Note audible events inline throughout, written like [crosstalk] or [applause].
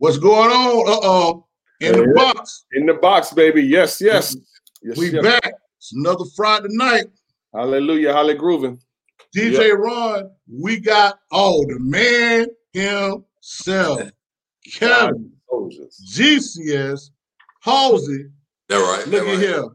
What's going on? Uh oh. In the box. In the box, baby. Yes, yes. yes we yes. back. It's another Friday night. Hallelujah. Hallelujah. grooving. DJ yep. Ron, we got oh the man himself. [laughs] Kevin GCS Halsey. That right. Look at right. here.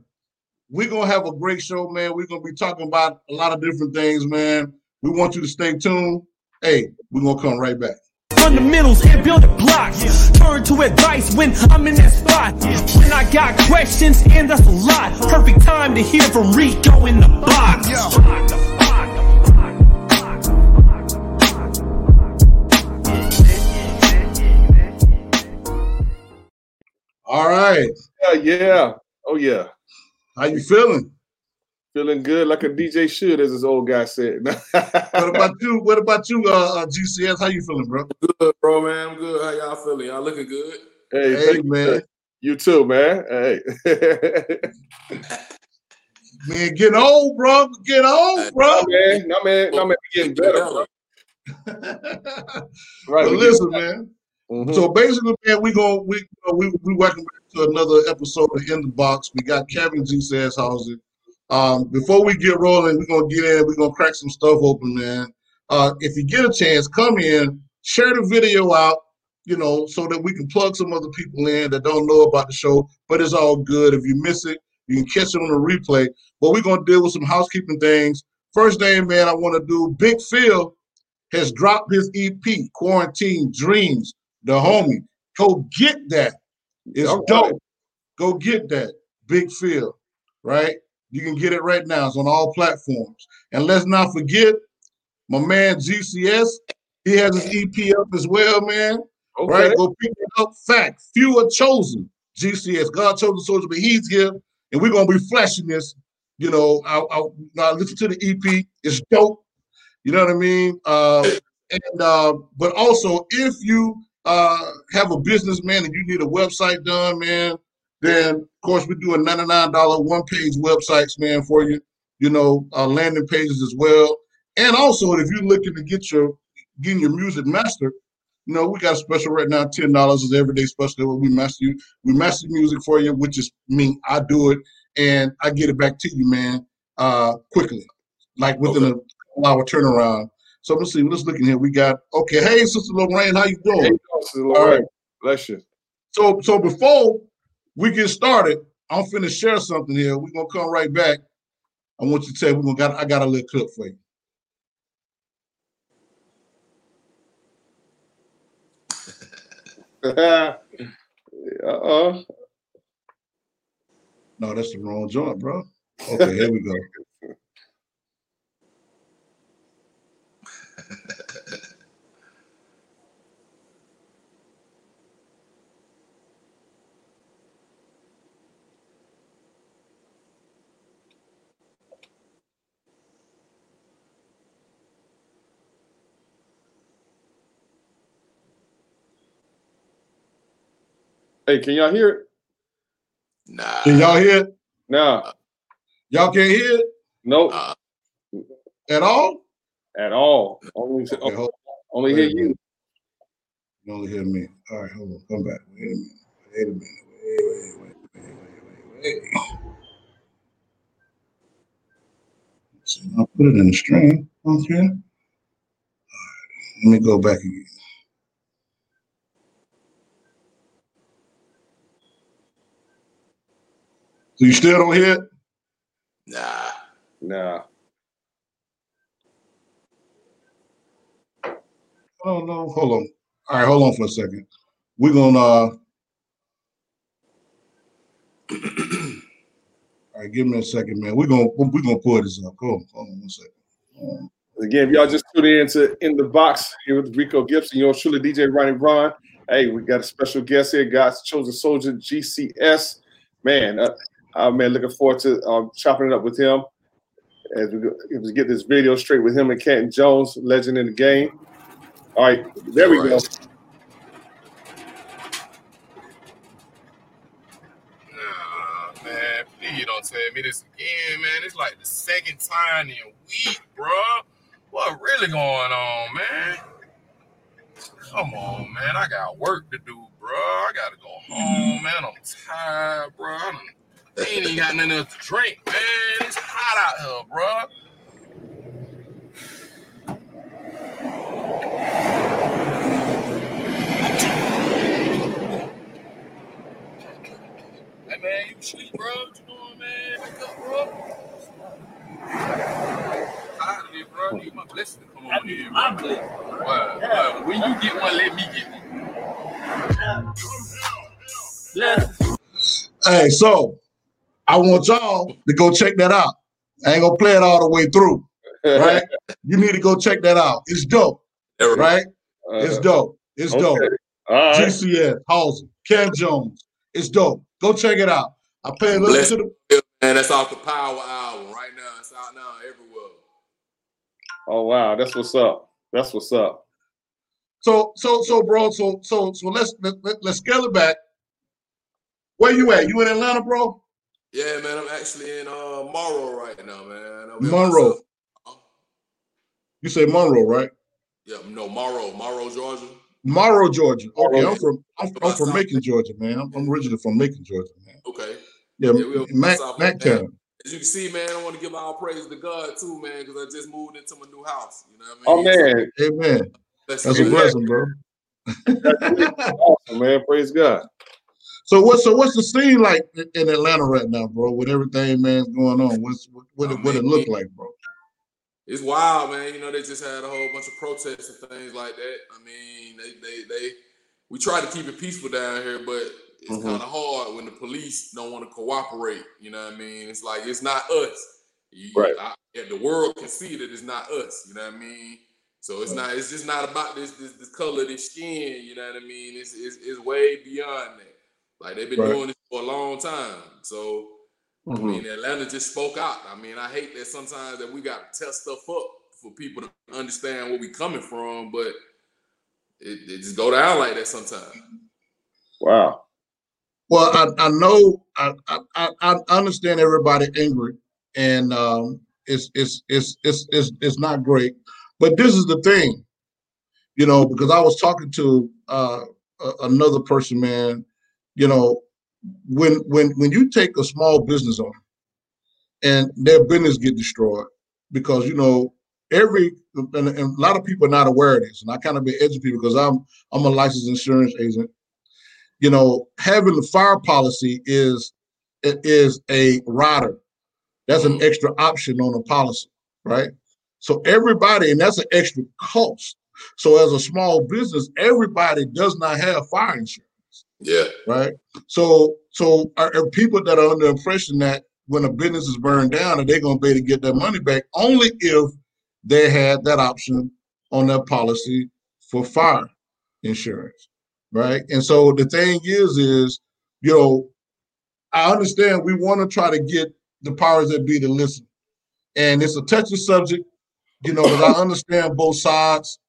We're gonna have a great show, man. We're gonna be talking about a lot of different things, man. We want you to stay tuned. Hey, we're gonna come right back. Fundamentals and building blocks. Turn to advice when I'm in that spot. When I got questions, and that's a lot. Perfect time to hear from Rico in the box. All right. Yeah, yeah. Oh yeah. How you feeling? Feeling good, like a DJ should, as this old guy said. [laughs] what about you? What about you, uh, uh, GCS? How you feeling, bro? Good, bro, man. I'm good. How y'all feeling? Y'all looking good? Hey, hey man. You too, man. Hey. [laughs] man, get old, bro. Get old, bro. No, man. No, man. No, man. We getting better, bro. [laughs] right. But listen, man. Mm-hmm. So basically, man, we go we we we welcome back to another episode of In the Box. We got Kevin GCS Halsey. Um, before we get rolling, we're gonna get in, we're gonna crack some stuff open, man. Uh, if you get a chance, come in, share the video out, you know, so that we can plug some other people in that don't know about the show, but it's all good. If you miss it, you can catch it on the replay. But we're gonna deal with some housekeeping things. First thing, man, I want to do Big Phil has dropped his EP, Quarantine Dreams the homie. Go get that. It's dope. Go get that. Big Phil, right? You can get it right now. It's on all platforms. And let's not forget my man GCS. He has his EP up as well, man. Okay. Right? Go pick it up. Fact. Few are chosen. GCS. God chose the soldier, but he's here. And we're gonna be flashing this. You know, I, I, I listen to the EP. It's dope. You know what I mean? Uh, and uh, but also if you uh, have a businessman and you need a website done, man, then of course we do a $99 one-page websites, man, for you. You know, uh, landing pages as well. And also, if you're looking to get your getting your music mastered, you know, we got a special right now, ten dollars is everyday special where we master you. We master music for you, which is me. I do it and I get it back to you, man, uh, quickly, like within okay. a hour turnaround. So let's see. Let's look in here. We got okay. Hey, Sister Lorraine, how you doing? Hey, Sister Lorraine. All right. Bless you. So so before we get started, I'm finna share something here. We're gonna come right back. I want you to tell we're gonna got I got a little clip for you. [laughs] uh-uh. No, that's the wrong joint, bro. Okay, here we go. [laughs] Hey, can y'all hear it? Nah. Can y'all hear it? Nah. Y'all can't hear it? Nope. Nah. At all? At all. Only, okay, only, only hear you. You only hear me. All right, hold on. Come back. Wait a minute. Wait a minute. Wait, wait, wait, wait, wait, wait, wait. So I'll put it in the stream. Okay. All right. Let me go back again. You still don't hear it? Nah. Nah. Oh no, hold on. All right, hold on for a second. We're gonna uh [clears throat] all right, give me a second, man. We're gonna we're gonna pull this up. Hold on, hold on one second. Um, Again, if y'all just tuned in to In the Box here with Rico Gibson, yours truly, DJ Ronnie Ron. Hey, we got a special guest here, God's chosen soldier, GCS. Man, uh, uh, man, looking forward to um, chopping it up with him as we, as we get this video straight with him and Canton Jones, legend in the game. All right, there we go. Nah, man, please don't tell me this again, man. It's like the second time in a week, bro. What really going on, man? come on, man. I got work to do, bro. I gotta go home, man. I'm tired, bro. I don't, ain't even got nothing else to drink, man. It's hot out here, bro. Hey man, you sleep, bro? What you doing, man? Wake up, bro. Tired of it, bro. Need my blessing to come on here. I'm blessed. Well, well, when you get one, let me get one. Blessed. Hey, so I want y'all to go check that out. I ain't gonna play it all the way through, right? [laughs] you need to go check that out. It's dope, right? It's uh, dope. It's okay. dope. Right. GCS, Halsey, Cam Jones. It's dope. Go check it out. I pay a little Bless to the Man, that's off the Power album right now. It's out now everywhere. Oh wow, that's what's up. That's what's up. so so so bro. So so so let's let, let, let's scale it back. Where you at? You in Atlanta, bro? Yeah, man, I'm actually in uh Morrow right now, man. I'm Monroe. myself. You say Monroe, right? Yeah, no, Morrow, Morrow, Georgia. Morrow, Georgia. Okay, Morrow. I'm from I'm, I'm from Macon, Georgia, man. I'm, I'm originally from Macon, Georgia, man. Okay. Yeah, Yeah, we over Mac, south, As you can see, man, I want to give all praise to God too, man, because I just moved into my new house. You know what I mean? Oh man, Amen. That's, That's a blessing, bro. awesome, man. Praise God. So what's so what's the scene like in- Atlanta right now, bro? With everything man's going on, what's what what, it, what it look like, bro? It's wild, man. You know, they just had a whole bunch of protests and things like that. I mean, they they they we try to keep it peaceful down here, but it's Mhm. kind of hard when the police don't want to cooperate. You know what I mean? It's like it's not us. You, Right. I, the world can see that it's not us. You know what I mean? So it's not. It's just not about this this, this color of this skin. You know what I mean? It's, it's it's way beyond that. Like they've been Right. doing this for a long time. So I Mhm. mean, Atlanta just spoke out. I mean, I hate that sometimes that we got to test stuff up for people to understand where we coming from, but it, it just go down like that sometimes. Wow. Well, I, I know I, I I I understand everybody angry, and um, it's it's it's it's it's it's not great. But this is the thing, you know, because I was talking to uh, another person, man. You know, when when when you take a small business owner and their business get destroyed because you know every and, and a lot of people are not aware of this, and I kind of been educated because I'm I'm a licensed insurance agent you know, having the fire policy is it is a rider. That's an mm-hmm. extra option on a policy, right? So everybody, and that's an extra cost. So as a small business, everybody does not have fire insurance, Yeah. right? So so are, are people that are under the impression that when a business is burned down, that they're gonna be able to get their money back only if they had that option on their policy for fire insurance, right? And so the thing is, is you know, I understand we want to try to get the powers that be to listen, and it's a touchy subject, you know, because I [coughs] understand both sides.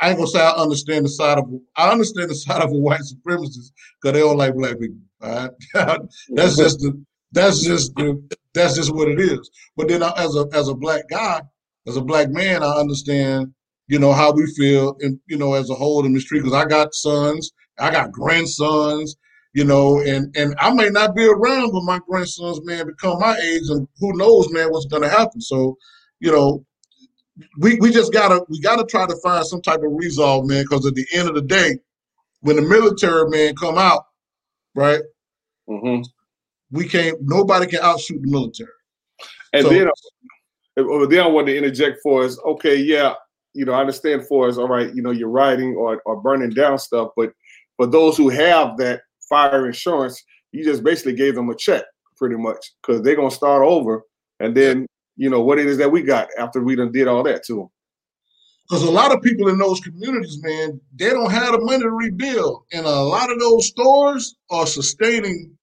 I ain't gonna say I understand the side of I understand the [laughs] side of a white supremacist because they don't like black people. All right, [laughs] that's mm-hmm. just the that's just the that's just what it is. But then I, as a as a black guy, as a black man, I understand you know how we feel and you know as a whole in the street because I got sons, I got grandsons, you know, and and I may not be around when my grandsons man become my age, and who knows, man, what's gonna happen. So, you know, we we just gotta we gotta try to find some type of resolve, man, because at the end of the day, when the military man come out, right, hmm we can't nobody can outshoot the military. And So- then, uh, then I wanted to interject for us. Okay, yeah, you know, I understand for us. All right, you know, you're riding or or burning down stuff, but for those who have that fire insurance, you just basically gave them a check, pretty much, because they're gonna start over, and then you know what it is that we got after we done did all that to them. Because a lot of people in those communities, man, they don't have the money to rebuild. And a lot of those stores are sustaining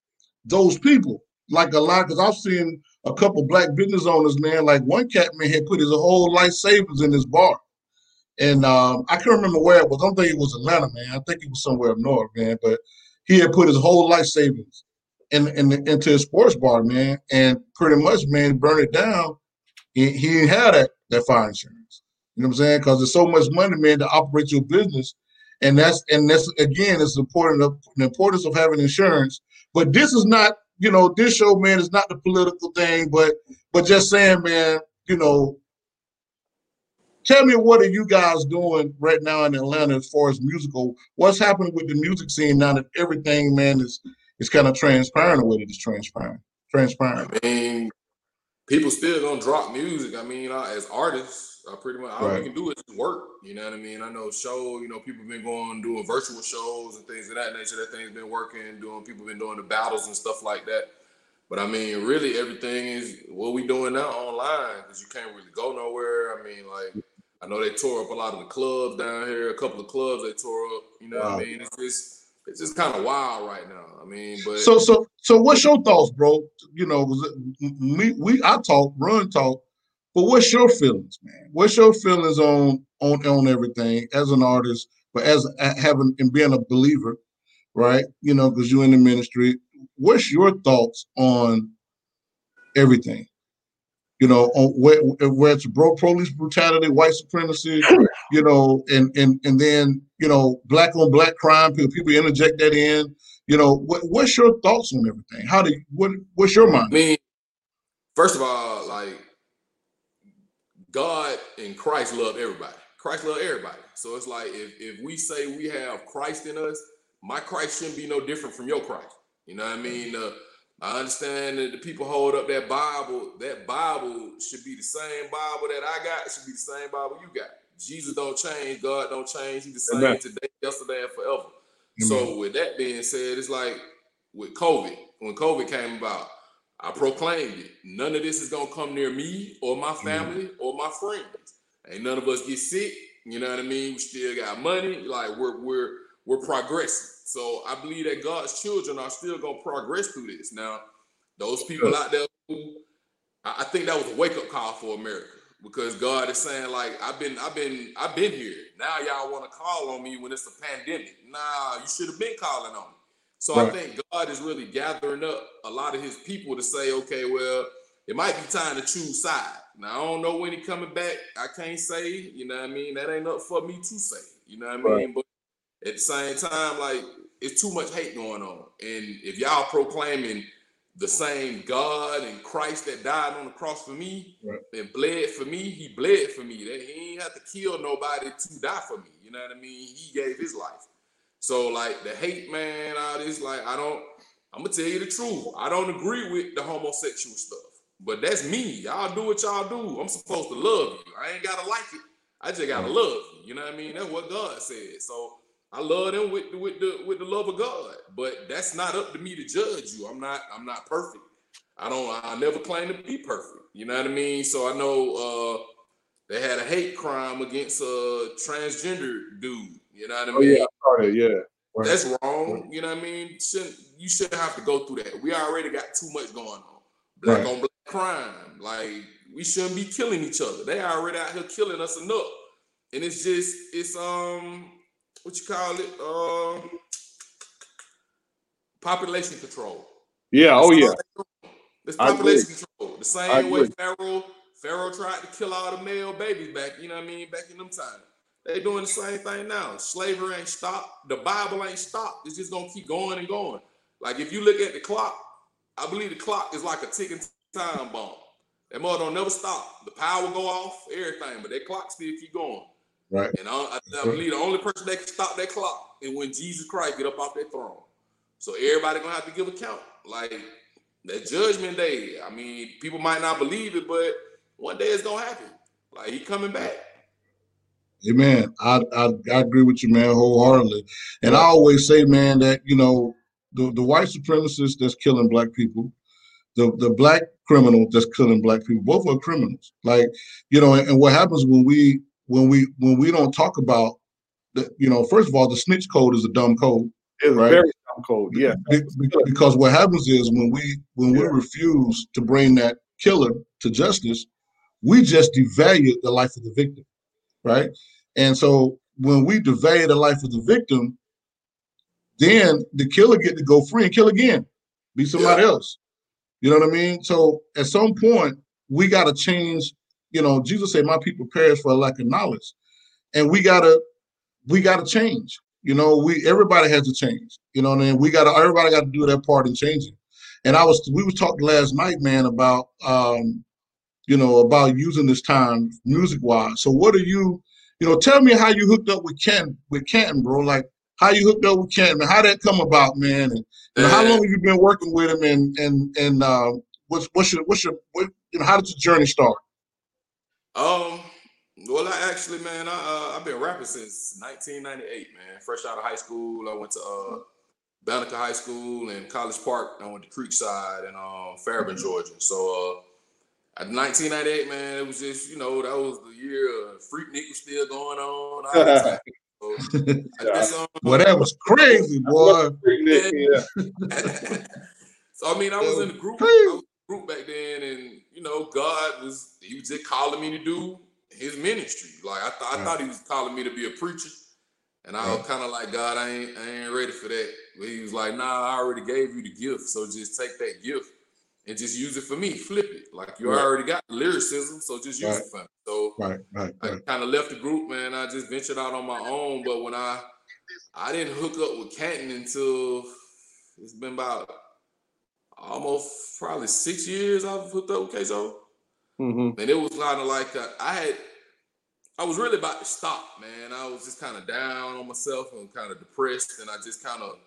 those people. Like a lot, because I've seen a couple black business owners, man, like one cat man had put his whole life savings in his bar. And um, I can't remember where it was. I don't think it was Atlanta, man. I think it was somewhere up north, man. But he had put his whole life savings in, in into his sports bar, man. And pretty much, man, burned it down. He, he didn't have that, that fire insurance. You know what I'm saying? Because there's so much money, man, to operate your business. And that's and that's again, it's important the importance of having insurance. But this is not, you know, this show, man, is not the political thing, but but just saying, man, you know, tell me what are you guys doing right now in Atlanta as far as musical? What's happening with the music scene now that everything, man, is is kind of transparent the way that it's transparent? Transparent. I mean, people still gonna drop music. I mean, uh, as artists, I pretty much all right. we can do is work. You know what I mean? I know show. You know, people been going doing virtual shows and things of that nature. That thing's been working. Doing people been doing the battles and stuff like that. But I mean, really, everything is what we doing now online because you can't really go nowhere. I mean, like I know they tore up a lot of the clubs down here. A couple of clubs they tore up. You know wow. what I mean? It's just it's just kind of wild right now. I mean, but so so so what's your thoughts, bro? You know, me uh, we I talk, run talk, but what's your feelings, man? What's your feelings on on on everything as an artist, but as having and being a believer, right? You know, because you're in the ministry. What's your thoughts on everything? you know, where, where it's bro police brutality, white supremacy, [clears throat] you know, and and and then you know, black on black crime. People, people interject that in. You know, what, what's your thoughts on everything? How do you, what what's your mind? I mean, first of all, like God and Christ love everybody. Christ love everybody. So it's like if if we say we have Christ in us, my Christ shouldn't be no different from your Christ. You know what I mean? Uh, I understand that the people hold up that Bible. That Bible should be the same Bible that I got. It should be the same Bible you got. Jesus don't change. God don't change. He's the same Amen. today, yesterday, and forever. Amen. So with that being said, it's like with COVID. When COVID came about, I proclaimed it. None of this is gonna come near me or my family Amen. or my friends. Ain't none of us get sick. You know what I mean? We still got money. Like we're we're we're progressing. So I believe that God's children are still gonna progress through this. Now, those people out there who I think that was a wake up call for America because God is saying like I've been I've been I've been here. Now y'all want to call on me when it's a pandemic. Nah, you should have been calling on me. So right. I think God is really gathering up a lot of his people to say, okay, well, it might be time to choose side. Now I don't know when he coming back. I can't say, you know what I mean? That ain't up for me to say. You know what I mean? Right. But at the same time, like it's too much hate going on. And if y'all proclaiming the same God and Christ that died on the cross for me right. and bled for me, he bled for me. That he ain't have to kill nobody to die for me. You know what I mean? He gave his life. So like the hate, man, all this, like I don't. I'm gonna tell you the truth. I don't agree with the homosexual stuff, but that's me. Y'all do what y'all do. I'm supposed to love you. I ain't gotta like it. I just gotta love you. You know what I mean? That's what God said. So I love them with with the with the love of God, but that's not up to me to judge you. I'm not I'm not perfect. I don't I never claim to be perfect. You know what I mean? So I know uh they had a hate crime against a transgender dude. You know what I mean? Oh, yeah, yeah. Right. That's wrong. You know what I mean? Shouldn't, you shouldn't have to go through that. We already got too much going on. Black right. on black crime. Like we shouldn't be killing each other. They already out here killing us enough. And it's just it's um what you call it? Uh, population control. Yeah. oh yeah. It's population control. The same way Pharaoh Pharaoh tried to kill all the male babies back. You know what I mean? Back in them times. They doing the same thing now. Slavery ain't stopped. The Bible ain't stopped. It's just gonna keep going and going. Like if you look at the clock, I believe the clock is like a ticking time bomb. That mother don't never stop. The power go off, everything, but that clock still keep going. Right. And I, I, believe the only person that can stop that clock is when Jesus Christ get up off that throne. So everybody gonna have to give account. Like that judgment day. I mean, people might not believe it, but one day it's gonna happen. Like he coming back. Amen. I, I, I agree with you, man, wholeheartedly. And I always say, man, that you know the, the white supremacist that's killing black people, the the black criminal that's killing black people, both are criminals. Like you know, and, and what happens when we when we when we don't talk about the, you know, first of all, the snitch code is a dumb code. It's right? very dumb code, yeah. Because what happens is when we when yeah. we refuse to bring that killer to justice, we just devalue the life of the victim, right? And so when we devalue the life of the victim, then the killer get to go free and kill again, be somebody yeah. else. You know what I mean? So at some point, we got to change you know, Jesus said, "My people perish for a lack of knowledge," and we gotta we gotta change. You know, we everybody has to change. You know, and we gotta everybody got to do their part in changing. And I was we was talking last night, man, about um, you know, about using this time music wise. So what are you, you know, tell me how you hooked up with Ken with Canton, bro. Like how you hooked up with Canton, how that come about, man, and you know, how long have you been working with him, and and and uh, what's what's your what's your what, you know how did your journey start? Um, well, I actually, man, I uh, I've been rapping since 1998, man. Fresh out of high school, I went to uh Banneker High School and College Park. I went to Creekside and um Fairburn, Georgia. So uh, at 1998, man, it was just you know that was the year of Freaknik was still going on. all that type. [laughs] So [laughs] I just, um, Well, that was crazy, boy. Yeah. [laughs] so I mean, I was in the group, I Crazy. was in the group back then, and you know, God was he was just calling me to do his ministry. Like I, th- I Right. thought he was calling me to be a preacher, and I was kind of like, God, I ain't I ain't ready for that. But he was like, Nah, I already gave you the gift, so just take that gift and just use it for me. Flip it, like you Right. already got lyricism, so just use Right. it for me. So Right, right, I right. kind of left the group, man. I just ventured out on my own. But when I I didn't hook up with Canton until it's been about almost probably six years I've hooked up with Queso. Mhm. And it was kind of like uh, I had I was really about to stop, man. I was just kind of down on myself and kind of depressed, and I just kind of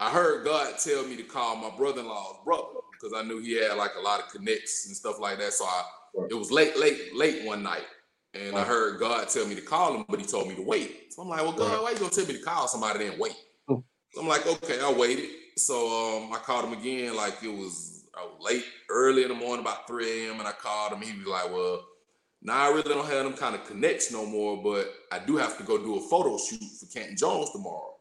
I heard God tell me to call my brother-in-law's brother because I knew he had like a lot of connects and stuff like that. So I it was late, late, late one night, and I heard God tell me to call him, but he told me to wait. So I'm like, well, God, why you gonna tell me to call somebody then wait? Hmm. So I'm like, okay, I waited. So um, I called him again, like it was, late, early in the morning, about 3 a.m. And I called him. He was like, well, now I really don't have them kind of connects no more, but I do have to go do a photo shoot for Canton Jones tomorrow.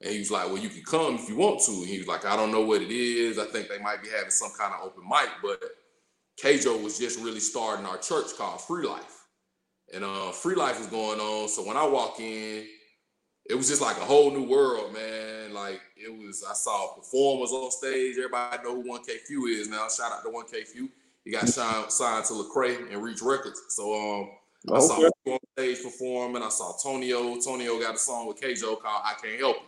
And he was like, well, you can come if you want to. And he was like, I don't know what it is. I think they might be having some kind of open mic, but Kjo was just really starting our church called Free Life. And uh, Free Life was going on. So when I walk in, it was just like a whole new world, man. Like it was, I saw performers on stage. Everybody know who 1K Phew is now. Shout out to 1K Phew. He got signed, signed to Lecrae and Reach Records. So um, I saw Okay. him on stage performing. I saw Tonio. Tonio got a song with Kjo called I Can't Help It.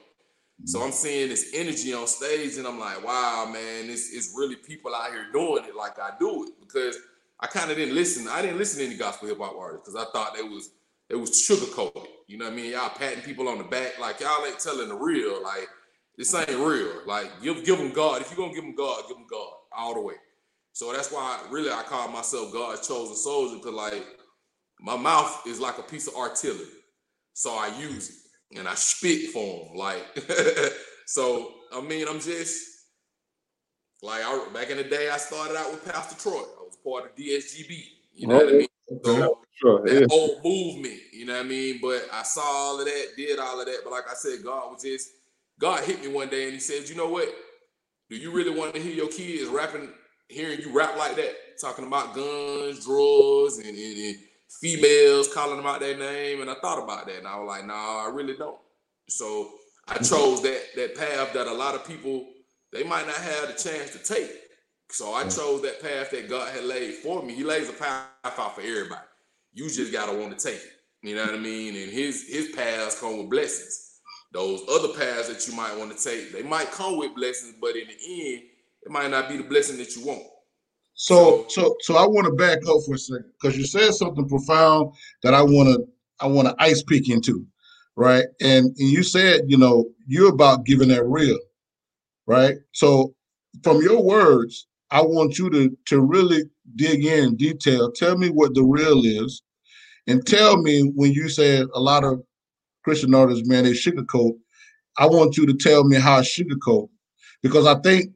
So I'm seeing this energy on stage, and I'm like, wow, man, this is really people out here doing it like I do it. Because I kind of didn't listen. I didn't listen to any gospel hip hop artists because I thought they was it was sugarcoated. You know what I mean? Y'all patting people on the back like y'all ain't telling the real. Like this ain't real. Like give give them God. If you're gonna give them God, give them God all the way. So that's why really I call myself God's chosen soldier because like my mouth is like a piece of artillery. So I use it and I spit for them. Like [laughs] so I mean I'm just like I, back in the day I started out with Pastor Troy. I was part of DSGB. You know what I mean? So Sure. that Yeah. whole movement, you know what I mean? But I saw all of that, did all of that. But like I said, God was just God hit me one day and he said, you know what? Do you really want to hear your kids rapping, hearing you rap like that? Talking about guns, drugs, and, and, and females calling them out their name. And I thought about that and I was like, no, I really don't. So I mm-hmm. chose that that path that a lot of people they might not have the chance to take. So I chose that path that God had laid for me. He lays a path out for everybody. You just gotta want to take it. You know what I mean? And his his paths come with blessings. Those other paths that you might want to take, they might come with blessings, but in the end, it might not be the blessing that you want. So, so, so I want to back up for a second because you said something profound that I want to, I want to ice pick into, right? And, and you said, you know, you're about giving that real, right? So, from your words, I want you to to really dig in detail. Tell me what the real is, and tell me when you said a lot of Christian artists, man, they sugarcoat. I want you to tell me how sugarcoat, because I think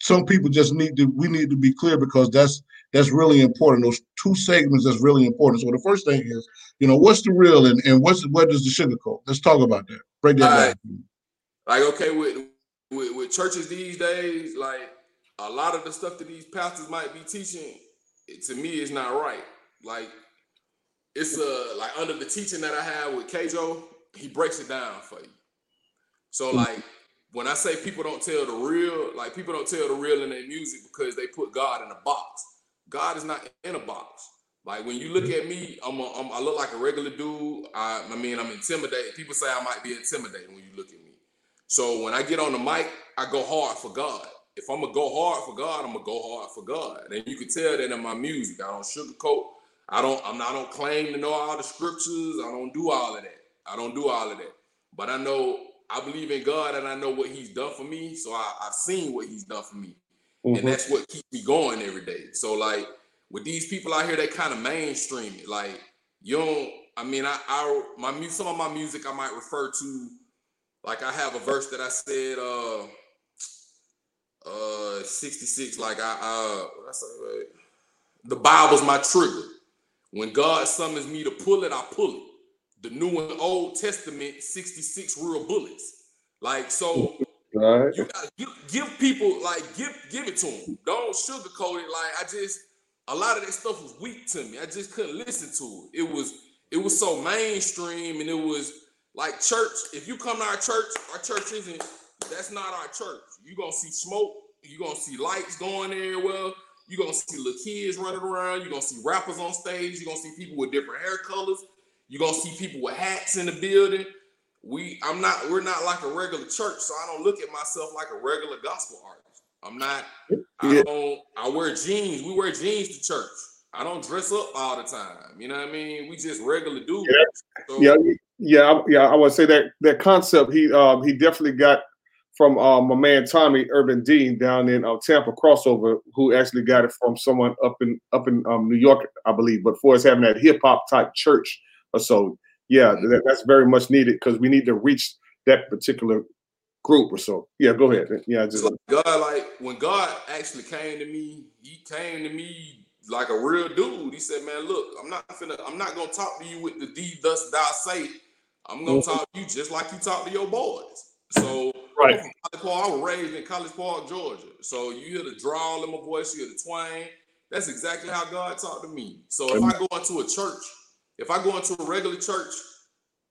some people just need to we need to be clear because that's that's really important those two segments that's really important so the first thing is you know what's the real and, and what's what does the sugarcoat let's talk about that break that down right. Like, okay, with, with with churches these days, like a lot of the stuff that these pastors might be teaching, it, to me, is not right. Like, it's uh like under the teaching that I have with Kjo, he breaks it down for you. So like when I say people don't tell the real, like people don't tell the real in their music because they put God in a box. God is not in a box. Like when you look at me, I'm, a, I'm I look like a regular dude. I, I mean, I'm intimidated. People say I might be intimidating when you look at me. So when I get on the mic, I go hard for God. If I'm gonna go hard for God, I'm gonna go hard for God. And you can tell that in my music. I don't sugarcoat. I don't. I'm not. I don't claim to know all the scriptures. I don't do all of that. I don't do all of that. But I know I believe in God and I know what He's done for me. So I, have seen what He's done for me, mm-hmm. and that's what keeps me going every day. So like with these people out here, they kind of mainstream it. Like you don't. I mean, I, I my some of my music I might refer to. Like I have a verse that I said, uh, uh, 66. Like I, uh, I say, the Bible's my trigger. When God summons me to pull it, I pull it. The New and Old Testament, 66 real bullets. Like so, right. you gotta give, give people like give give it to them. Don't sugarcoat it. Like I just a lot of that stuff was weak to me. I just couldn't listen to it. It was it was so mainstream and it was like church. If you come to our church, our church isn't that's not our church. You're gonna see smoke, you're gonna see lights going everywhere, you're gonna see little kids running around, you're gonna see rappers on stage, you're gonna see people with different hair colors, you're gonna see people with hats in the building. We I'm not we're not like a regular church, so I don't look at myself like a regular gospel artist. I'm not. I don't. I wear jeans. We wear jeans to church. I don't dress up all the time. You know what I mean? We just regular dudes. Yeah, so, yeah, yeah, yeah. I would say that that concept he um he definitely got from um, my man Tommy Urban D down in uh, Tampa crossover, who actually got it from someone up in up in um, New York, I believe. But for us having that hip hop type church or so, yeah, mm-hmm. that, that's very much needed because we need to reach that particular group or so. Yeah, go ahead. Yeah, just like God, like when God actually came to me, He came to me like a real dude. He said, "Man, look, I'm not finna, I'm not gonna talk to you with the D thus thou say. I'm gonna mm-hmm. talk to you just like you talk to your boys." So, right. I was raised in College Park, Georgia. So you hear the drawl in my voice, you hear the twang. That's exactly how God talked to me. So if I go into a church, if I go into a regular church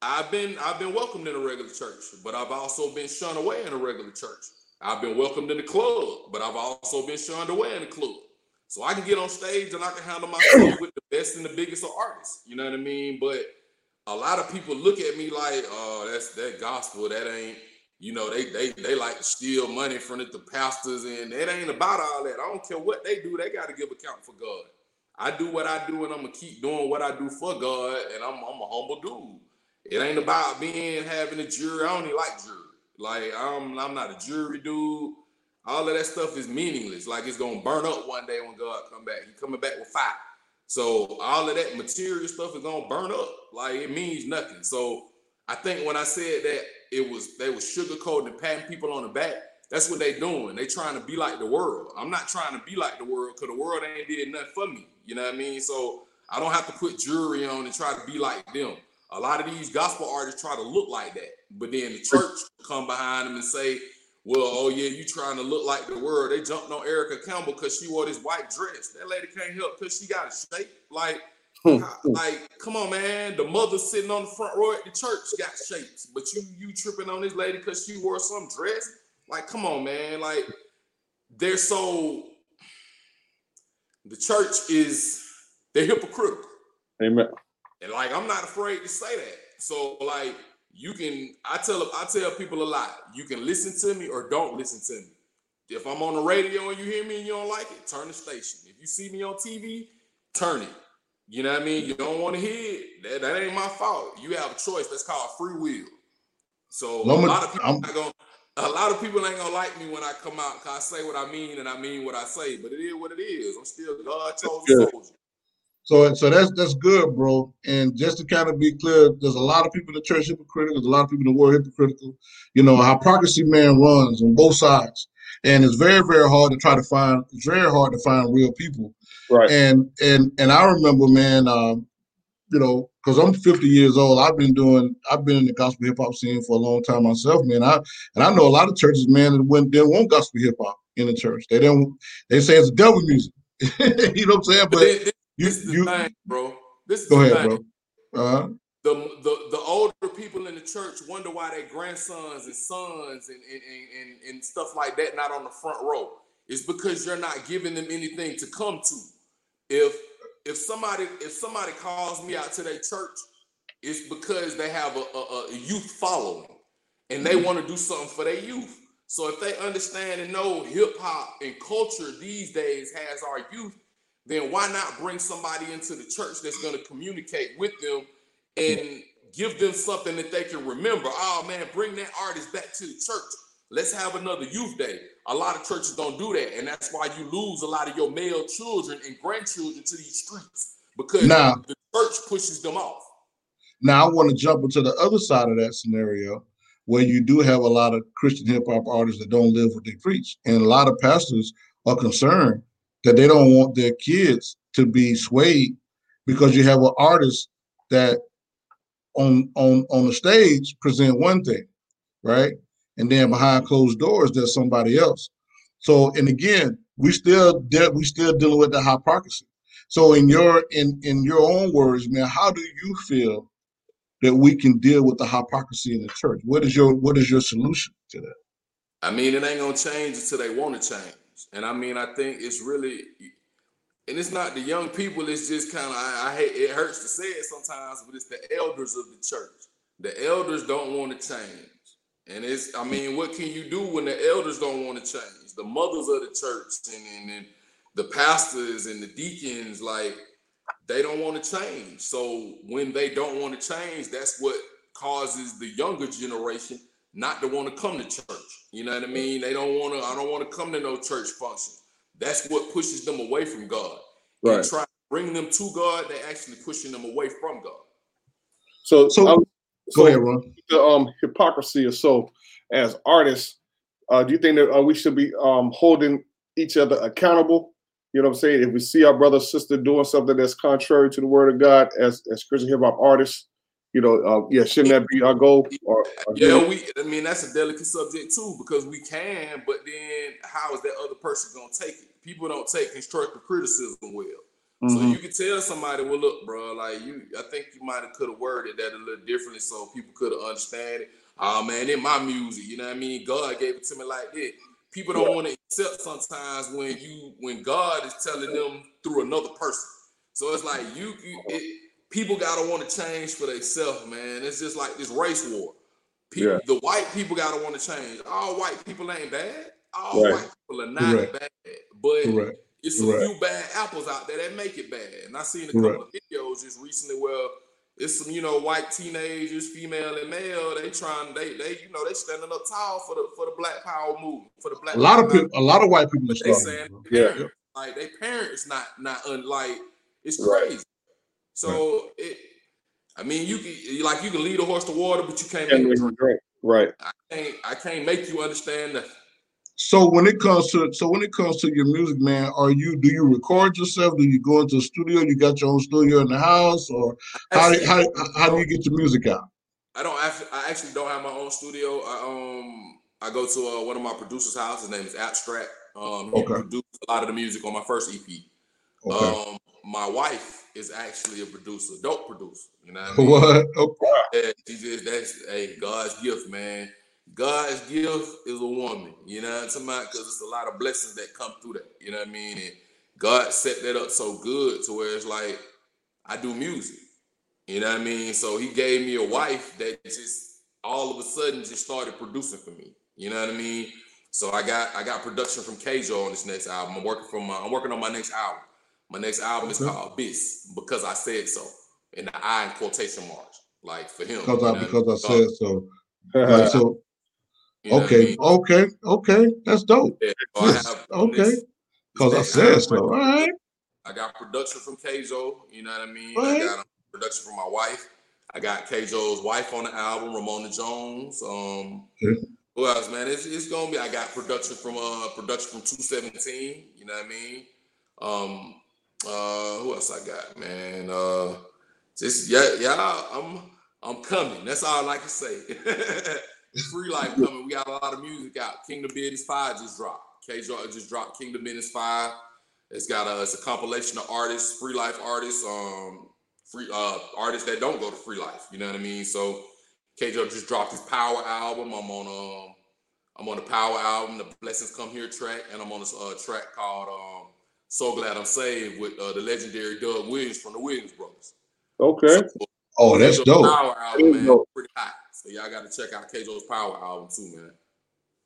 I've been I've been welcomed in a regular church, but I've also been shunned away in a regular church. I've been welcomed in the club, but I've also been shunned away in the club. So I can get on stage and I can handle myself with the best and the biggest of artists. You know what I mean? But a lot of people look at me like, oh, that's that gospel. That ain't, you know, they they they like to steal money from the pastors, and it ain't about all that. I don't care what they do, they gotta give account for God. I do what I do, and I'm gonna keep doing what I do for God, and I'm I'm a humble dude. It ain't about being having a jury. I don't even like jury. Like I'm I'm not a jury dude. All of that stuff is meaningless. Like it's gonna burn up one day when God come back. He coming back with fire. So all of that material stuff is gonna burn up. Like it means nothing. So I think when I said that it was they was sugarcoating and patting people on the back, that's what they doing. They trying to be like the world. I'm not trying to be like the world because the world ain't did nothing for me. You know what I mean? So I don't have to put jewelry on and try to be like them a lot of these gospel artists try to look like that, but then the church come behind them and say, "Well, oh yeah, you trying to look like the world." They jumped on Erica Campbell because she wore this white dress. That lady can't help because she got a shape. Like. Hmm, uh, hmm. like, come on, man. The mother sitting on the front row at the church got shapes, but you you tripping on this lady because she wore some dress. Like, come on, man. Like, they're so. The church is they're hypocritical. Amen. And like I'm not afraid to say that. So like you can I tell I tell people a lot. You can listen to me or don't listen to me. If I'm on the radio and you hear me and you don't like it, turn the station. If you see me on TV, turn it. You know what I mean? You don't want to hear it. That, that ain't my fault. You have a choice. That's called free will. So a lot of people gonna, a lot of people ain't gonna like me when I come out because I say what I mean and I mean what I say. But it is what it is. I'm still God chosen soldier. So, so that's that's good, bro. And just to kind of be clear, there's a lot of people in the church hypocritical. There's a lot of people in the world hypocritical. You know, hypocrisy man runs on both sides, and it's very, very hard to try to find. It's very hard to find real people. Right. And and and I remember, man, um, you know, because I'm 50 years old. I've been doing. I've been in the gospel hip hop scene for a long time myself, man. I and I know a lot of churches, man, that went didn't want gospel hip hop in the church. They didn't. They say it's devil music. [laughs] you know what I'm saying? But this is the you, thing, bro. This is go the ahead, thing. bro. Uh-huh. The, the the older people in the church wonder why their grandsons and sons and, and, and, and stuff like that not on the front row. It's because you're not giving them anything to come to. If if somebody if somebody calls me out to their church, it's because they have a, a, a youth following and they mm-hmm. want to do something for their youth. So if they understand and know hip hop and culture these days has our youth, then why not bring somebody into the church that's going to communicate with them and give them something that they can remember? Oh man, bring that artist back to the church. Let's have another youth day. A lot of churches don't do that, and that's why you lose a lot of your male children and grandchildren to these streets because now, the church pushes them off. Now I want to jump into the other side of that scenario where you do have a lot of Christian hip hop artists that don't live what they preach. And a lot of pastors are concerned that they don't want their kids to be swayed because you have an artist that on on on the stage present one thing, right? And then behind closed doors, there's somebody else. So, and again, we still de- we still dealing with the hypocrisy. So, in your in in your own words, man, how do you feel that we can deal with the hypocrisy in the church? What is your what is your solution to that? I mean, it ain't gonna change until they want to change. And I mean, I think it's really, and it's not the young people. It's just kind of I, I, hate it hurts to say it sometimes, but it's the elders of the church. The elders don't want to change, and it's I mean, what can you do when the elders don't want to change? The mothers of the church and, and, and the pastors and the deacons, like they don't want to change. So when they don't want to change, that's what causes the younger generation not to want to come to church. You know what I mean? They don't want to. I don't want to come to no church function. That's what pushes them away from God. Right. And try to bring them to God. they're actually pushing them away from God. So, so go ahead, Ron. The um, hypocrisy or so as artists. Uh, do you think that uh, we should be um, holding each other accountable you know what I'm saying? If we see our brother sister doing something that's contrary to the word of God as as Christian hip hop artists, you know, uh, yeah, shouldn't that be our goal? Or, or yeah, we. I mean, that's a delicate subject too because we can, but then how is that other person gonna take it? People don't take constructive criticism well. Mm-hmm. So you could tell somebody, well, look, bro, like you, I think you might have could have worded that a little differently so people could have understand it. Oh man, in my music, you know what I mean? God gave it to me like that people don't want to accept sometimes when you when God is telling them through another person. So it's like you, you it, people gotta want to change for themselves, man. It's just like this race war. People, yeah. the white people gotta want to change. All white people ain't bad. All right. white people are not Correct. bad, but Correct. It's a Correct. few bad apples out there that make it bad. And I seen a couple of videos just recently where it's some you know white teenagers, female and male. They trying they they you know they standing up tall for the for the Black Power movement for the Black. A lot of people, a lot of white people are they saying yeah, like their parents not not unlike it's crazy. Right. So right. it, I mean, you can like you can lead a horse to water, but you can't make it drink. Right. I can't I can't make you understand that so when it comes to so when it comes to your music, man, are you do you record yourself? Do you go into a studio? You got your own studio in the house, or how actually, how, how do you get your music out? I don't. Actually, I actually don't have my own studio. I um I go to uh, one of my producers' house. His name is Abstract. Um, he okay. produced a lot of the music on my first EP. Okay. Um, my wife is actually a producer, dope producer. You know what I [laughs] mean? What? Okay. Yeah, she just that's a hey, God's gift, man. God's gift is a woman, you know what I'm talking about? Because it's a lot of blessings that come through that, you know what I mean? And God set that up so good to where it's like, I do music, you know what I mean? So he gave me a wife that just all of a sudden just started producing for me, you know what I mean? So I got I got production from Kjo on this next album. I'm working from my, I'm working on my next album. My next album is called Abyss because I said so. In the I in quotation marks, like for him. Because I, because I said so. like, so you okay, I mean? okay, okay. That's dope. Yeah, so okay. Because I said so. All right. I got production from Kjo, you know what I mean? Right. I got production from my wife. I got Kjo's wife on the album, Ramona Jones. Um yeah. who else, man? It's, it's gonna be I got production from uh production from 217, you know what I mean? Um uh who else I got, man? Uh just yeah, yeah, I'm I'm coming. That's all I like to say. [laughs] Free Life coming. We got a lot of music out. Kingdom Business 5 just dropped. K just dropped Kingdom Business 5. It's got a it's a compilation of artists, free life artists, um, free uh artists that don't go to free life. You know what I mean? So K just dropped his power album. I'm on um I'm on the power album, the Blessings Come Here track, and I'm on this uh, track called um So Glad I'm Saved with uh, the legendary Doug Williams from the Williams Brothers. Okay. So, Oh, that's Kayjo's dope. Power album, man, dope. pretty hot. So y'all got to check out Kayjo's Power album too, man.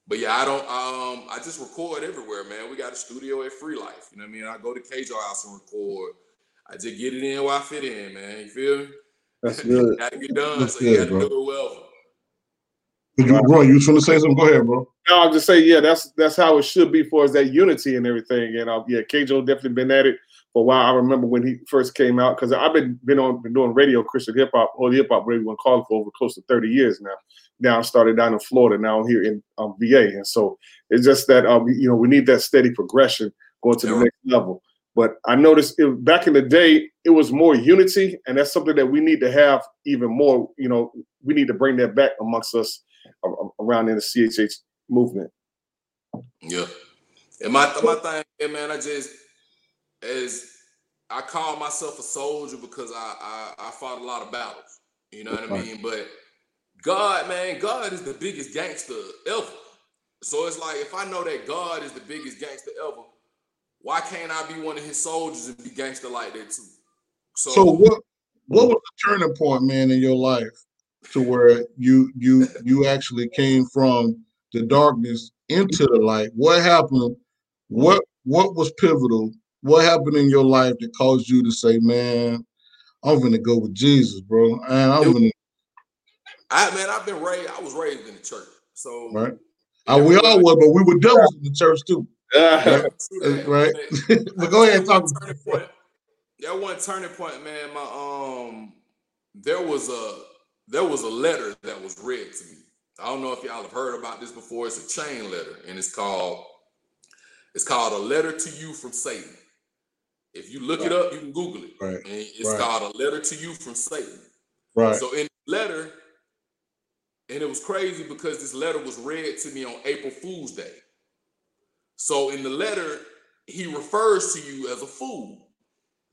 But yeah, I don't. Um, I just record everywhere, man. We got a studio at Free Life. You know what I mean? I go to Kayjo house and record. I just get it in where I fit in, man. You feel me? That's good. [laughs] Got to get done, That's so you got to bro. do it well. Did you, bro, you was trying to say something? Go ahead, bro. No, I'll just say, yeah, that's that's how it should be for us, that unity and everything. And uh, yeah, Kjo definitely been at it for a while. I remember when he first came out because I've been been on been doing radio Christian hip hop or hip hop, whatever you want to call it, for over close to 30 years now. Now I started down in Florida, now I'm here in um, VA, and so it's just that um, you know we need that steady progression going to the Yeah. next level. But I noticed it, back in the day, it was more unity, and that's something that we need to have even more. You know, we need to bring that back amongst us a- a- around in the CHH movement. Yeah. And my my thing, yeah, man, I just as I call myself a soldier because I, I I fought a lot of battles. You know what I mean? But God, man, God is the biggest gangster ever. So it's like if I know that God is the biggest gangster ever, why can't I be one of his soldiers and be gangster like that too? So, So what what was the turning point, man, in your life to where you you you actually came from the darkness into the light? What happened? What what was pivotal? What happened in your life that caused you to say, "Man, I'm gonna go with Jesus, bro"? And I'm gonna I man, I've been raised. I was raised in the church. So right. We all were, but we were devils in the church too, Yeah. [laughs] True right? but- [laughs] but go ahead and talk. Turning point- That one turning point, man. My um, there was a there was a letter that was read to me. I don't know if y'all have heard about this before. It's a chain letter, and it's called it's called a letter to you from Satan. If you look it up, you can Google it. Right, And it's right. called a letter to you from Satan. Right. So in the letter, and it was crazy because this letter was read to me on April Fool's Day. So in the letter, he refers to you as a fool.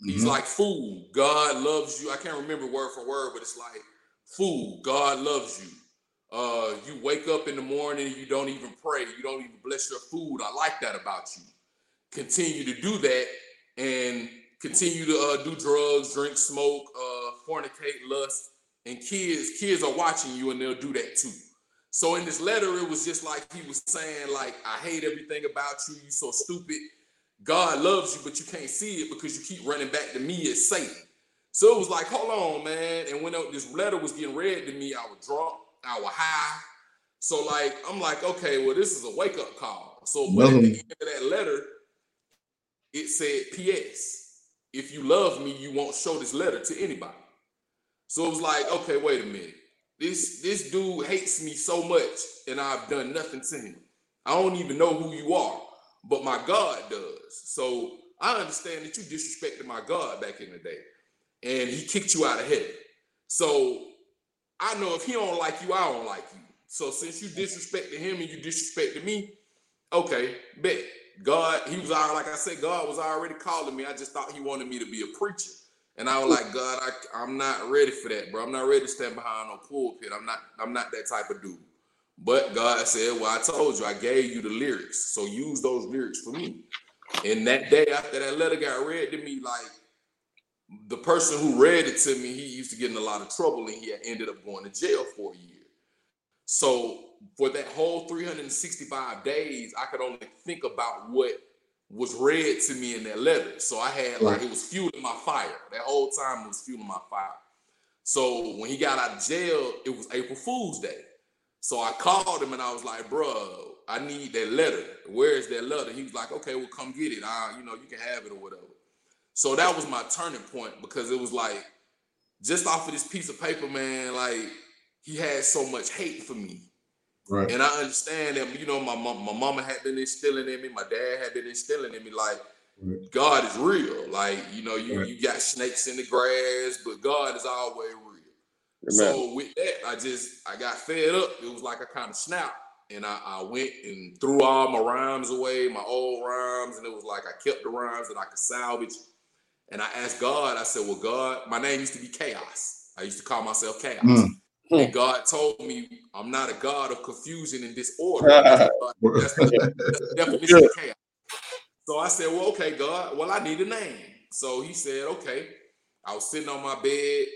He's Mhm. like, fool, God loves you. I can't remember word for word, but it's like, fool, God loves you. Uh, you wake up in the morning, you don't even pray, you don't even bless your food. I like that about you. Continue to do that and continue to uh, do drugs, drink, smoke, uh, fornicate, lust, and kids, kids are watching you and they'll do that too. So in this letter, it was just like he was saying, like, I hate everything about you. You so stupid. God loves you, but you can't see it because you keep running back to me as Satan. So it was like, hold on, man. And when this letter was getting read to me, I was drunk, I was high. So like, I'm like, okay, well, this is a wake up call. So but at the end of that letter, it said, P.S. If you love me, you won't show this letter to anybody. So it was like, okay, wait a minute. This this dude hates me so much, and I've done nothing to him. I don't even know who you are, but my God does. So I understand that you disrespected my God back in the day, and He kicked you out of heaven. So I know if He don't like you, I don't like you. So since you disrespected Him and you disrespected me, okay, bet God. He was already, like I said, God was already calling me. I just thought He wanted me to be a preacher. And I was like, God, I, I'm not ready for that, bro. I'm not ready to stand behind no pulpit. I'm not, I'm not that type of dude. But God said, Well, I told you, I gave you the lyrics. So use those lyrics for me. And that day after that letter got read to me, like the person who read it to me, he used to get in a lot of trouble and he ended up going to jail for a year. So for that whole 365 days, I could only think about what was read to me in that letter. So I had like it was fueling my fire. That whole time it was fueling my fire. So when he got out of jail, it was April Fool's Day. So I called him and I was like, bro, I need that letter. Where is that letter? He was like, okay, well, come get it. I, you know, you can have it or whatever. So that was my turning point because it was like, just off of this piece of paper, man, like he had so much hate for me. Right. And I understand that, you know, my mom, my mama had been instilling in me, my dad had been instilling in me, like Right. God is real. Like, you know, you, Right. you got snakes in the grass, but God is always real. Amen. So with that, I just I got fed up. It was like I kind of snapped, and I, I went and threw all my rhymes away, my old rhymes, and it was like I kept the rhymes that I could salvage. And I asked God, I said, "Well, God, my name used to be Chaos. I used to call myself Chaos." Mm. And God told me, "I'm not a God of confusion and disorder. That's the, that's the definition of chaos." So I said, well, okay, God, well, I need a name. So he said, okay. I was sitting on my bed,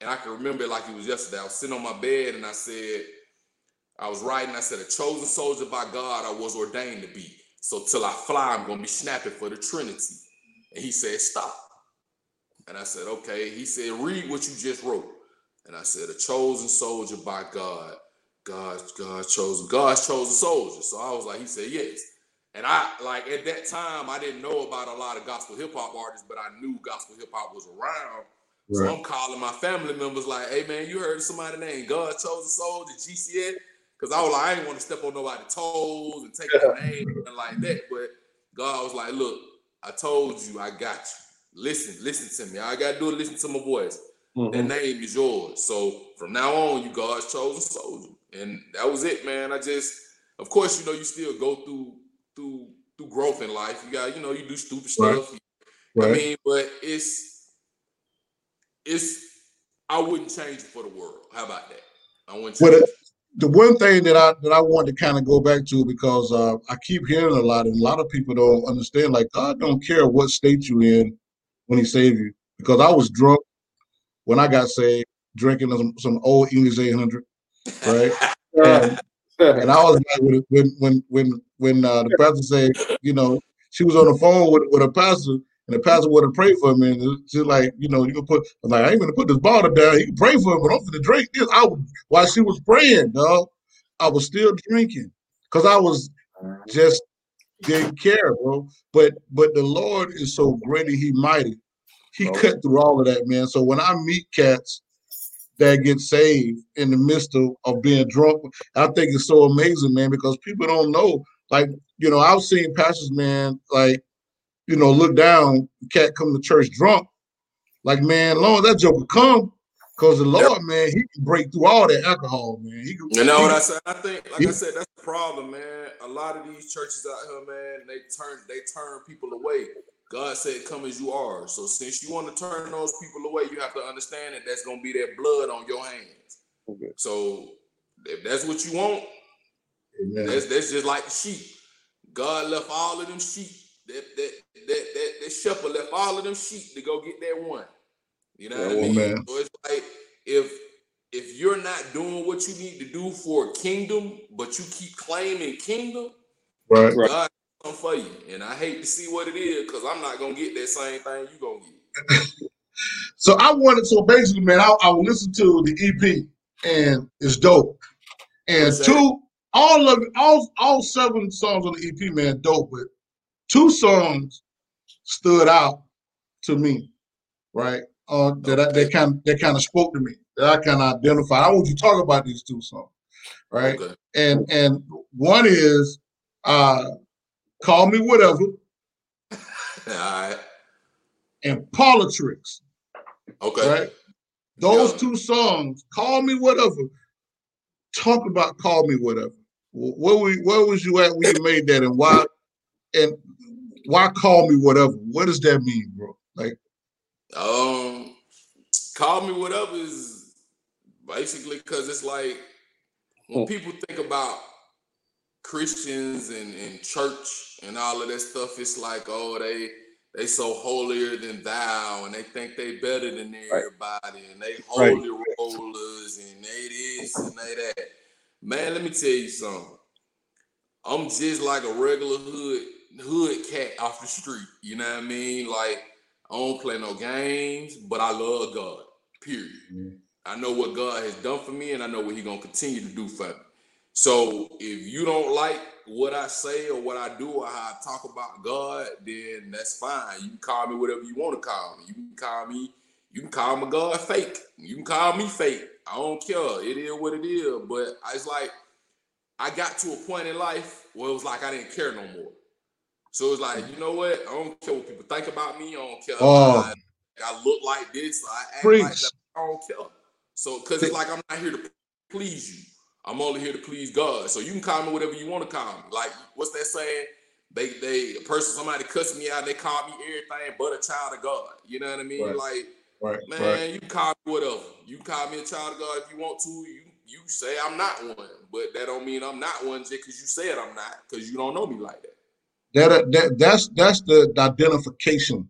and I can remember it like it was yesterday. I was sitting on my bed, and I said, I was writing, I said, a chosen soldier by God I was ordained to be. So till I fly, I'm gonna be snapping for the Trinity. And he said, stop. And I said, okay. He said, read what you just wrote. And I said, a chosen soldier by God. God, God chosen, God's chosen soldier. So I was like, he said, yes. And I like at that time, I didn't know about a lot of gospel hip hop artists, but I knew gospel hip hop was around. Right. So I'm calling my family members like, hey man, you heard somebody named God Chosen Soldier, GCS? Because I was like, I didn't want to step on nobody's toes and take their name and like that. But God was like, look, I told you, I got you. Listen, listen to me. All I gotta do is listen to my voice. Mm-hmm. That name is yours. So from now on, you God's chosen soldier. And that was it, man. I just, of course, you know, you still go through through through growth in life. You got, you know, you do stupid stuff. Right. Right. I mean, but it's it's I wouldn't change it for the world. How about that? I wouldn't well, the, the, one thing that I that I want to kind of go back to because uh, I keep hearing a lot, and a lot of people don't understand. Like God don't care what state you're in when He saved you. Because I was drunk when I got saved, drinking some, some Olde English 800, right? [laughs] and, and I was like, when when when when uh, the pastor said, you know, she was on the phone with with a pastor, and the pastor would have prayed for me, and she's like, you know, you can put, I'm like, I ain't gonna put this bottle down. You can pray for him, but I'm gonna drink this. I was, while she was praying, dog, I was still drinking because I was just didn't care, bro. But but the Lord is so great and He mighty. He okay. cut through all of that, man. So when I meet cats that get saved in the midst of, of being drunk. I think it's so amazing, man, because people don't know. Like, you know, I've seen pastors, man, like, you know, look down, cat come to church drunk. Like, man, long that joker come, because the Lord, yep. man, he can break through all that alcohol, man. He can, you know what I [laughs] said? I think, like he, I said, that's the problem, man. A lot of these churches out here, man, they turn they turn people away. God said, "Come as you are." So since you want to turn those people away, you have to understand that that's going to be their blood on your hands. Okay. So if that's what you want, Amen. that's that's just like the sheep. God left all of them sheep. That that that that, that shepherd left all of them sheep to go get that one. You know what I mean? Man. So it's like if if you're not doing what you need to do for a kingdom, but you keep claiming kingdom, right? God for you. And I hate to see what it is because I'm not gonna get that same thing you gonna get. [laughs] so I wanted so basically, man, I, I listen to the EP and it's dope. And two, all of all all seven songs on the EP, man, dope. But two songs stood out to me, right? Uh, that okay. I, that kind that kind of spoke to me. That I kind of identified. I want you to talk about these two songs, right? Okay. And and one is uh Call me whatever. [laughs] All right. And politics. Okay. Right? Those yeah. two songs, Call Me Whatever. Talk about Call Me Whatever. Where we where was you at when you made that and why and why call me whatever? What does that mean, bro? Like um call me whatever is basically because it's like when hmm. people think about Christians and, and church and all of that stuff, it's like, oh, they they so holier than thou, and they think they better than everybody, and they holy right. rollers, and they this and they that. Man, let me tell you something. I'm just like a regular hood hood cat off the street. You know what I mean? Like I don't play no games, but I love God. Period. Mm-hmm. I know what God has done for me, and I know what He's gonna continue to do for me. So if you don't like what I say or what I do or how I talk about God, then that's fine. You can call me whatever you want to call me. You can call me, you can call my God fake. You can call me fake. I don't care. It is what it is. But it's like I got to a point in life where it was like I didn't care no more. So it's like, you know what? I don't care what people think about me. I don't care. Oh. I, I look like this. I act Preach. like that. I don't care. So because it's like I'm not here to please you. I'm only here to please God. So you can call me whatever you want to call me. Like what's that saying? They they a person somebody cussing me out, they call me everything but a child of God. You know what I mean? Right. Like right. man, right. you call me whatever. You call me a child of God if you want to. You you say I'm not one, but that don't mean I'm not one just because you said I'm not, because you don't know me like that. that, that that's that's the, the identification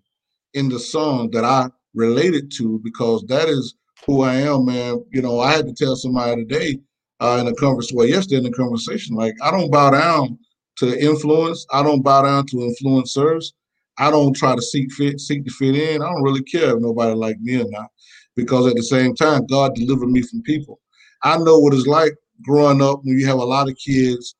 in the song that I related to because that is who I am, man. You know, I had to tell somebody today uh, in a conversation, well, yesterday in the conversation, like I don't bow down to influence. I don't bow down to influencers. I don't try to seek fit, seek to fit in. I don't really care if nobody like me or not, because at the same time, God delivered me from people. I know what it's like growing up when you have a lot of kids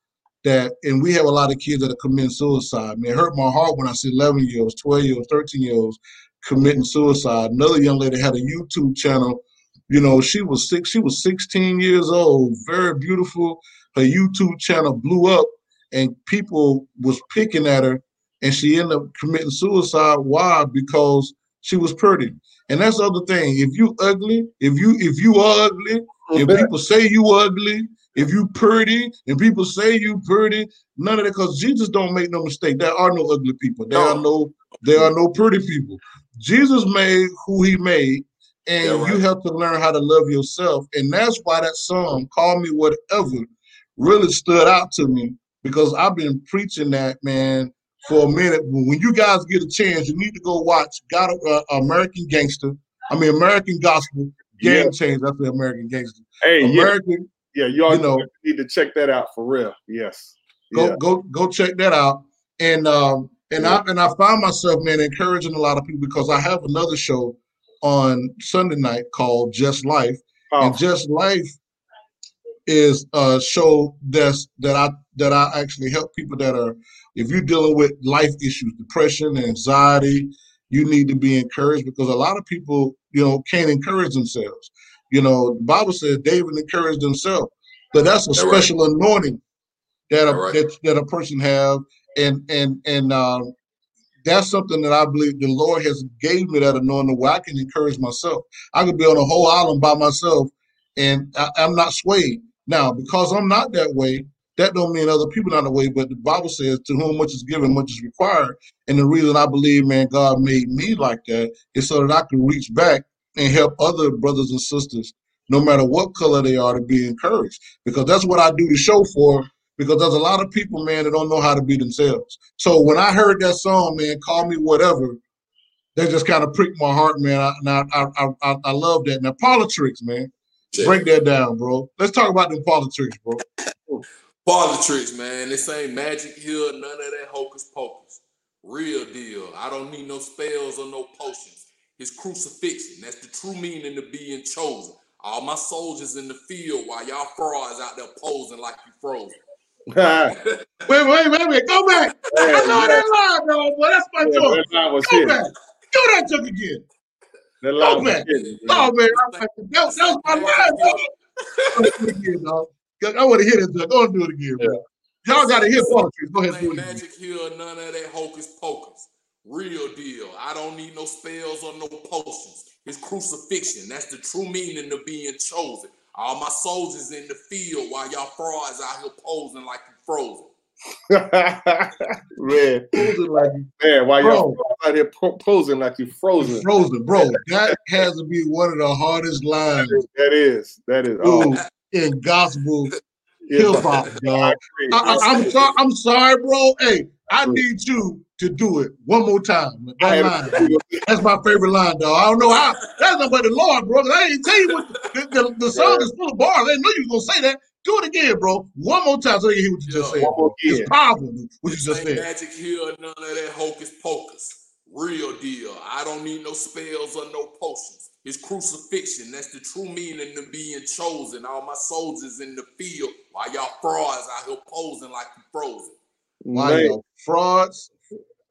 that, and we have a lot of kids that committing suicide. Man, it hurt my heart when I see 11 year olds, 12 year olds, 13 year olds committing suicide. Another young lady had a YouTube channel. You know, she was six, she was 16 years old, very beautiful. Her YouTube channel blew up and people was picking at her and she ended up committing suicide. Why? Because she was pretty. And that's the other thing. If you ugly, if you if you are ugly, if people say you ugly, if you pretty, and people say you pretty, none of that because Jesus don't make no mistake. There are no ugly people. There are no there are no pretty people. Jesus made who he made, and yeah, right. you have to learn how to love yourself. And that's why that song, Call Me Whatever, really stood out to me because I've been preaching that, man, for a minute. When you guys get a chance, you need to go watch God uh, American Gangster. I mean, American Gospel Game yeah. Change. That's the American Gangster. Hey, American. Yeah, yeah you you know, need to check that out for real. Yes. Go yeah. go go check that out. And um and yeah. I and I found myself, man, encouraging a lot of people because I have another show on Sunday night called Just Life. Oh. And Just Life is a show that's that I that I actually help people that are if you're dealing with life issues, depression, anxiety, you need to be encouraged because a lot of people, you know, can't encourage themselves. You know, the Bible says David encouraged himself. but that's a special right. anointing that a right. that, that a person have, and and and um, that's something that I believe the Lord has gave me that anointing where I can encourage myself. I could be on a whole island by myself, and I, I'm not swayed. Now, because I'm not that way, that don't mean other people not the way, but the Bible says, to whom much is given, much is required. And the reason I believe, man, God made me like that is so that I can reach back and help other brothers and sisters, no matter what color they are, to be encouraged. Because that's what I do the show for, because there's a lot of people, man, that don't know how to be themselves. So when I heard that song, man, call me whatever, that just kind of pricked my heart, man. I, I, I, I, I love that. Now, politics, man. Break that down, bro. Let's talk about the politics, bro. Politics, man. This ain't magic here, none of that hocus pocus. Real deal. I don't need no spells or no potions. His crucifixion. That's the true meaning of being chosen. All my soldiers in the field while y'all frauds out there posing like you frozen. [laughs] wait, wait, wait, wait. Go back. I know that line, bro. Boy, that's my yeah, joke. That was Go back. Do that joke again. That line Go back. Hidden, oh, man. That, that was my line, dog. I want to hear this. Go and do it again, bro. Y'all got to hear politics. Go ahead. Do it magic here, none of that hocus pocus. Real deal. I don't need no spells or no potions. His crucifixion. That's the true meaning of being chosen. All my soldiers in the field while y'all frauds out here posing like you frozen. [laughs] man, posing like man, while y'all out here posing like you frozen, frozen, bro. That has to be one of the hardest lines. That is, that is. Oh in gospel hip hop, dog. [laughs] I, am sorry, I'm sorry, bro. Hey, I need you to do it one more time. That line. That's my favorite line, dog. I don't know how. That's not but the Lord, bro. I ain't tell you what the, the, the song is full of bars. I didn't know you were gonna say that. Do it again, bro. One more time so you hear what you just said. It's powerful what you just said. Magic here, none of that hocus pocus. Real deal. I don't need no spells or no potions It's crucifixion. That's the true meaning of being chosen. All my soldiers in the field while y'all frauds out here posing like you frozen. Why y'all frauds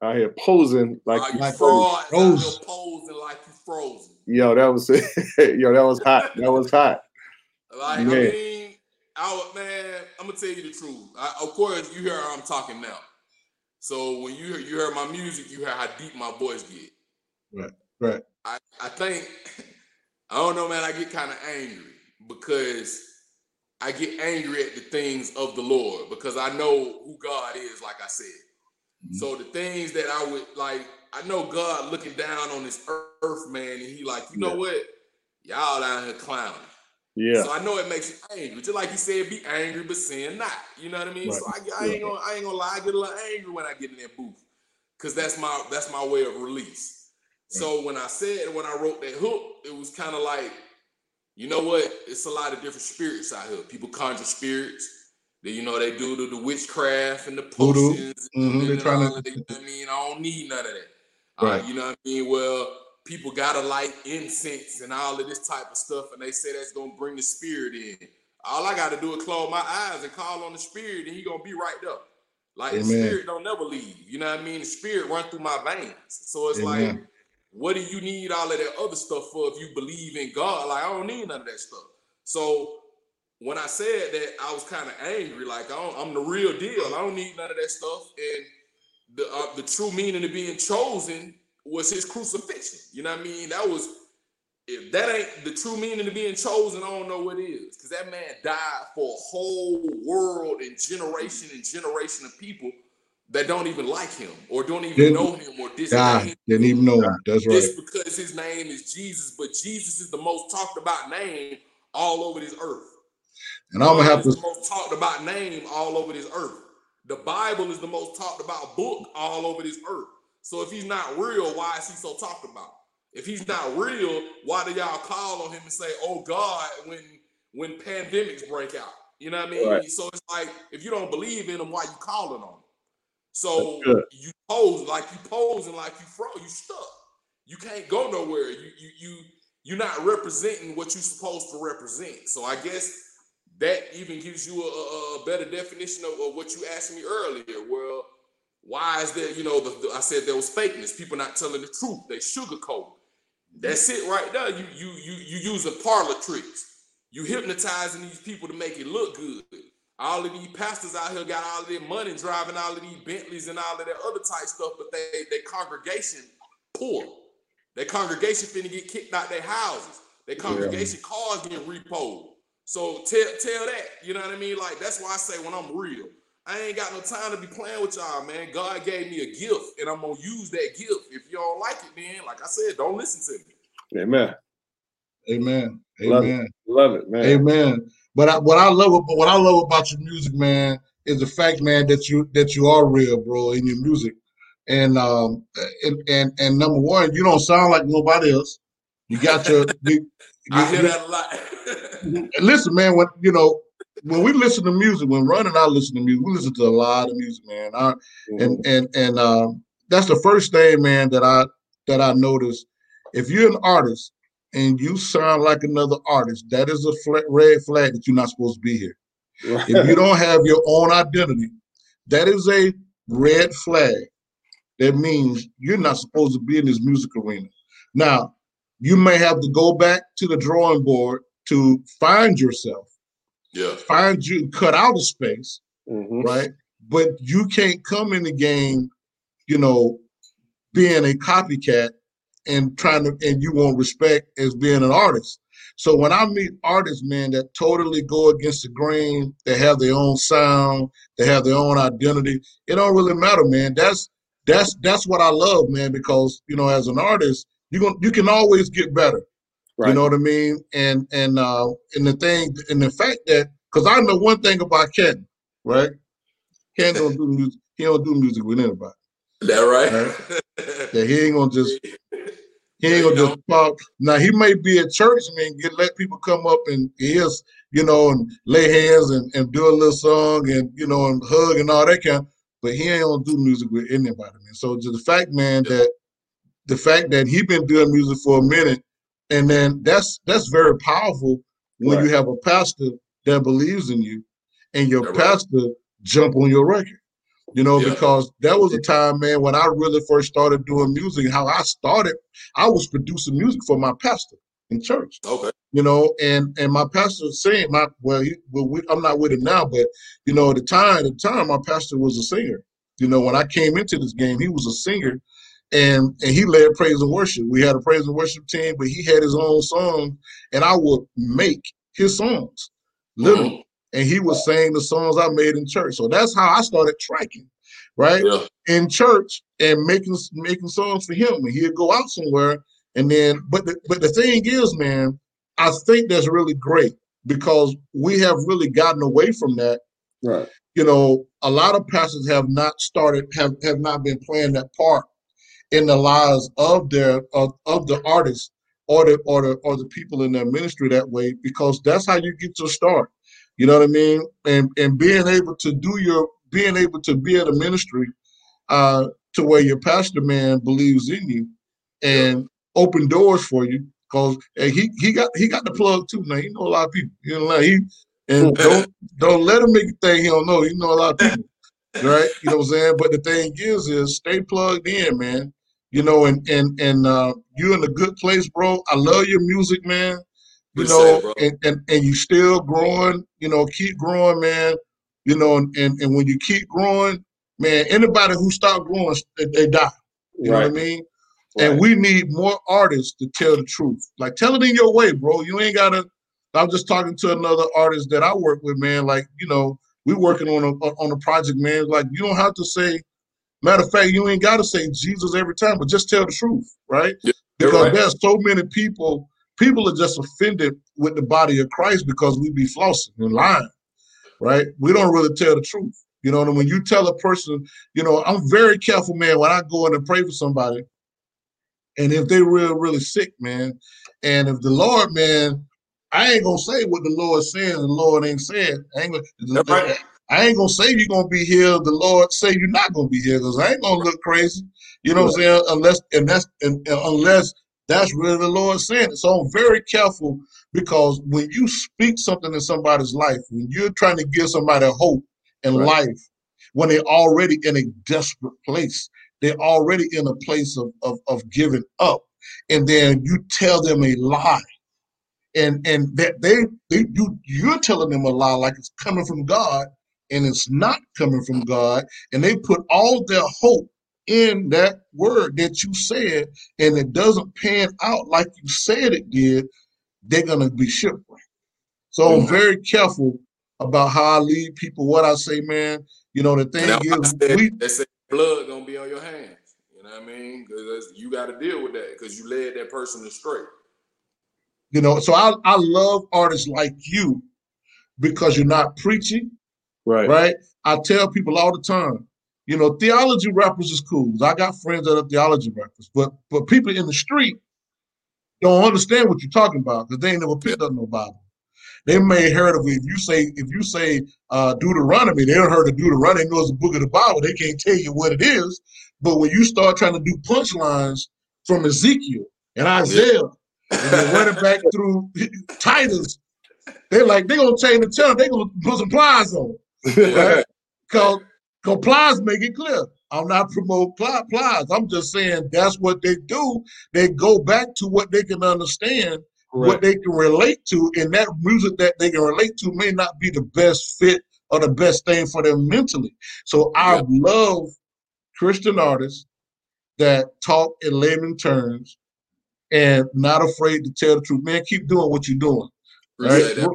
out here posing like you, like frauds frozen. posing like you frozen. Yo, that was [laughs] yo, that was hot. That was hot. Like man. I mean, I man, I'm gonna tell you the truth. I, of course, you hear how I'm talking now. So when you hear you hear my music, you hear how deep my voice get. Right, right. I, I think [laughs] I don't know, man. I get kind of angry because I get angry at the things of the Lord because I know who God is, like I said. Mm-hmm. So the things that I would like, I know God looking down on this earth, man, and He like, you know what? Y'all down here clowning. Yeah. So I know it makes you angry. Just like you said, be angry but sin not. You know what I mean? Right. So I, I ain't gonna I ain't gonna lie, I get a little angry when I get in that booth. Cause that's my that's my way of release. So when I said when I wrote that hook, it was kind of like, you know what? It's a lot of different spirits out here. People conjure spirits. They, you know, they do the, the witchcraft and the potions. Mhm, and, they and tryna- all of that. You know what I mean, I don't need none of that. Right. Uh, you know what I mean? Well, people gotta light incense and all of this type of stuff, and they say that's gonna bring the spirit in. All I gotta do is close my eyes and call on the spirit, and he gonna be right there. Like the spirit don't never leave. You know what I mean? The spirit run through my veins. So it's like, Amen. What do you need all of that other stuff for if you believe in God? Like I don't need none of that stuff. So when I said that, I was kind of angry. Like I I'm the real deal. I don't need none of that stuff. And the uh, the true meaning of being chosen was his crucifixion. You know what I mean? That was if that ain't the true meaning of being chosen, I don't know what is. Because that man died for a whole world and generation and generation of people that don't even like him or don't even Didn't- know him or God disdain didn't even know him. That's right. just because his name is Jesus, but Jesus is the most talked about name all over this earth. And I'm gonna have to. the most talked about name all over this earth. The Bible is the most talked about book all over this earth. So if he's not real, why is he so talked about? If he's not real, why do y'all call on him and say, "Oh God," when when pandemics break out? You know what I mean? Right. So it's like if you don't believe in him, why you calling on him? So you pose like you posing like you fro, you stuck. You can't go nowhere. You you you you're not representing what you're supposed to represent. So I guess that even gives you a, a, a better definition of, of what you asked me earlier. Well, why is there, you know, the, the- I said there was fakeness, people not telling the truth, they sugarcoat. That's it right there. You you you you using parlor tricks. You hypnotizing these people to make it look good. All of these pastors out here got all of their money driving all of these Bentleys and all of that other type stuff, but they their congregation poor. Their congregation finna get kicked out their houses. Their congregation cars getting repoed. So tell tell that, you know what I mean? Like that's why I say when I'm real, I ain't got no time to be playing with y'all, man. God gave me a gift, and I'm gonna use that gift. If you don't like it, then like I said, don't listen to me. Amen. Amen. Love it. Amen. Love it, man. Amen. But I, what I love, but what I love about your music, man, is the fact, man, that you that you are real, bro, in your music. And um and and, and number one, you don't sound like nobody else. You got your. [laughs] you- I hear that a lot. [laughs] listen, man. When you know when we listen to music, when Ron and I listen to music, we listen to a lot of music, man. I, Mhm. and and and um, that's the first thing, man, that I that I noticed. If you're an artist and you sound like another artist, that is a fla- red flag that you're not supposed to be here. Right. If you don't have your own identity, that is a red flag. That means you're not supposed to be in this music arena. Now, you may have to go back to the drawing board to find yourself, yeah, find you, cut out a space, Mhm. right? But you can't come in the game, you know, being a copycat and trying to, and you want respect as being an artist. So when I meet artists, man, that totally go against the grain, they have their own sound, they have their own identity. It don't really matter, man. That's that's that's what I love, man, because you know, as an artist, you going you can always get better. Right. You know what I mean? And and uh and the thing and the fact that because I know one thing about Ken, right? Ken don't do music. He don't do music with anybody. that right. [laughs] That he ain't gonna just he ain't gonna just pop. Now he may be at church and get let people come up and hear, you know, and lay hands and, and do a little song and you know and hug and all that kind. But he ain't gonna do music with anybody, man. So the fact, man, that the fact that he been doing music for a minute, and then that's that's very powerful when you have a pastor that believes in you, and your right. pastor jump on your record. You know, Yeah. because that was a time, man, when I really first started doing music. How I started, I was producing music for my pastor in church okay. you know, and and my pastor was saying my well, he, well we, I'm not with him now, but you know, at the time, at the time, my pastor was a singer. You know, when I came into this game, he was a singer, and and he led praise and worship. We had a praise and worship team, but he had his own song, and I would make his songs, literally, mm-hmm. And he was sing the songs I made in church. So that's how I started tracking, right? Yeah. in church and making making songs for him, and he'd go out somewhere, and then but the, but the thing is, man, I think that's really great because we have really gotten away from that. Right. You know, a lot of pastors have not started have have not been playing that part in the lives of their of, of the artists or the or the or the people in their ministry that way because that's how you get your start. You know what I mean? And and being able to do your being able to be at a ministry uh to where your pastor man believes in you and open doors for you because he he got he got the plug too now. He know a lot of people. You know, like he and [laughs] don't don't let him make you think he don't know. You know a lot of people, [laughs] right? You know what I'm saying? But the thing is, is stay plugged in, man. You know, and and and uh, you're in a good place, bro. I love your music, man. You know, and, and and you still growing. You know, keep growing, man. You know, and and, and when you keep growing, man, anybody who stop growing, they, they die. You right. know what I mean? Right. And we need more artists to tell the truth. Like, tell it in your way, bro. You ain't gotta. I'm just talking to another artist that I work with, man. Like, you know, we working on a on a project, man. Like, you don't have to say. Matter of fact, you ain't got to say Jesus every time, but just tell the truth, right? Yeah, because right. there's so many people. People are just offended with the body of Christ because we be flossing and lying, right? We don't really tell the truth. You know, and when you tell a person, you know, I'm very careful, man, when I go in and pray for somebody, and if they real, really sick, man, and if the Lord, man, I ain't gonna say what the Lord says, the Lord ain't said. I ain't gonna, right. I ain't gonna say you're gonna be healed. The Lord say you're not gonna be healed because I ain't gonna look crazy. You know what I'm saying? Unless and that's and, and unless that's really the Lord saying. So I'm very careful because when you speak something in somebody's life, when you're trying to give somebody hope and right. life, when they're already in a desperate place, they're already in a place of, of, of giving up. And then you tell them a lie. And and that they, they you you're telling them a lie like it's coming from God and it's not coming from God. And they put all their hope in that word that you said, and it doesn't pan out like you said it did, they're gonna be shipwrecked. So I'm mm-hmm. very careful about how I lead people, what I say, man. You know, the thing is, said, we, they say blood gonna be on your hands. You know what I mean? Because you got to deal with that because you led that person astray. You know, so I I love artists like you because you're not preaching, right? Right. I tell people all the time, you know, theology rappers is cool. I got friends that are theology rappers, but but people in the street don't understand what you're talking about because they ain't never picked up no Bible. They may heard of it. If you say if you say uh, Deuteronomy, they don't heard of Deuteronomy. They know it's a book of the Bible. They can't tell you what it is. But when you start trying to do punchlines from Ezekiel and Isaiah, and then running back through [laughs] Titus, they're like they're gonna change the channel. They're gonna put some Plies on, right? [laughs] Because Plies make it clear. I'm not promote Plies. I'm just saying that's what they do. They go back to what they can understand Correct. what they can relate to, and that music that they can relate to may not be the best fit or the best thing for them mentally. So I love Christian artists that talk in layman terms and not afraid to tell the truth. Man, keep doing what you're doing. Right?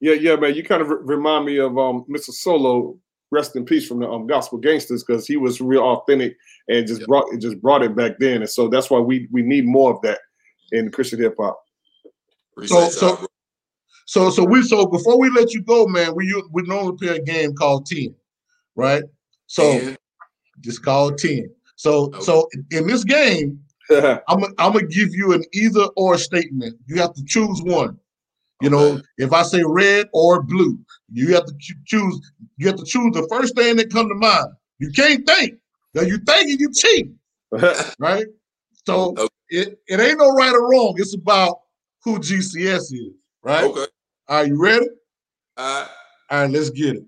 Yeah, yeah, man. You kind of remind me of um, Mr. Solo, rest in peace from the um, Gospel Gangstaz, because he was real authentic and just brought it just brought it back then. And so that's why we we need more of that in Christian hip hop. So, so, so, so we so before we let you go, man, we we normally play a game called ten, right? So, 10. just call ten. So, okay. so in this game, I'm I'm gonna give you an either or statement. You have to choose one. You know, if I say red or blue, you have to choose. You have to choose the first thing that come to mind. You can't think. Now you thinking you cheat, [laughs] right? So okay. it, it ain't no right or wrong. It's about who GCS is, right? Okay. Are you ready? Uh, All right, let's get it.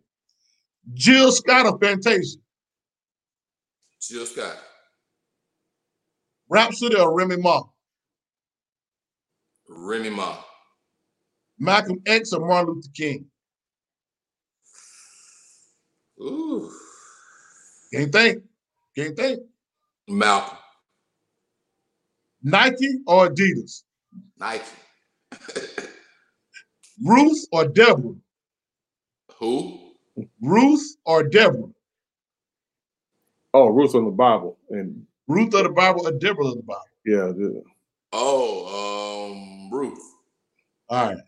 Jill Scott or Fantasia? Jill Scott. Rapsody or Remy Ma? Remy Ma. Malcolm X or Martin Luther King? Ooh. Can't think. Can't think. Malcolm. Nike or Adidas? Nike. [coughs] Ruth or Deborah? Who? Ruth or Deborah? Oh, Ruth on the Bible and Ruth of the Bible or Deborah of the Bible? Yeah. yeah. Oh, um, Ruth. All right.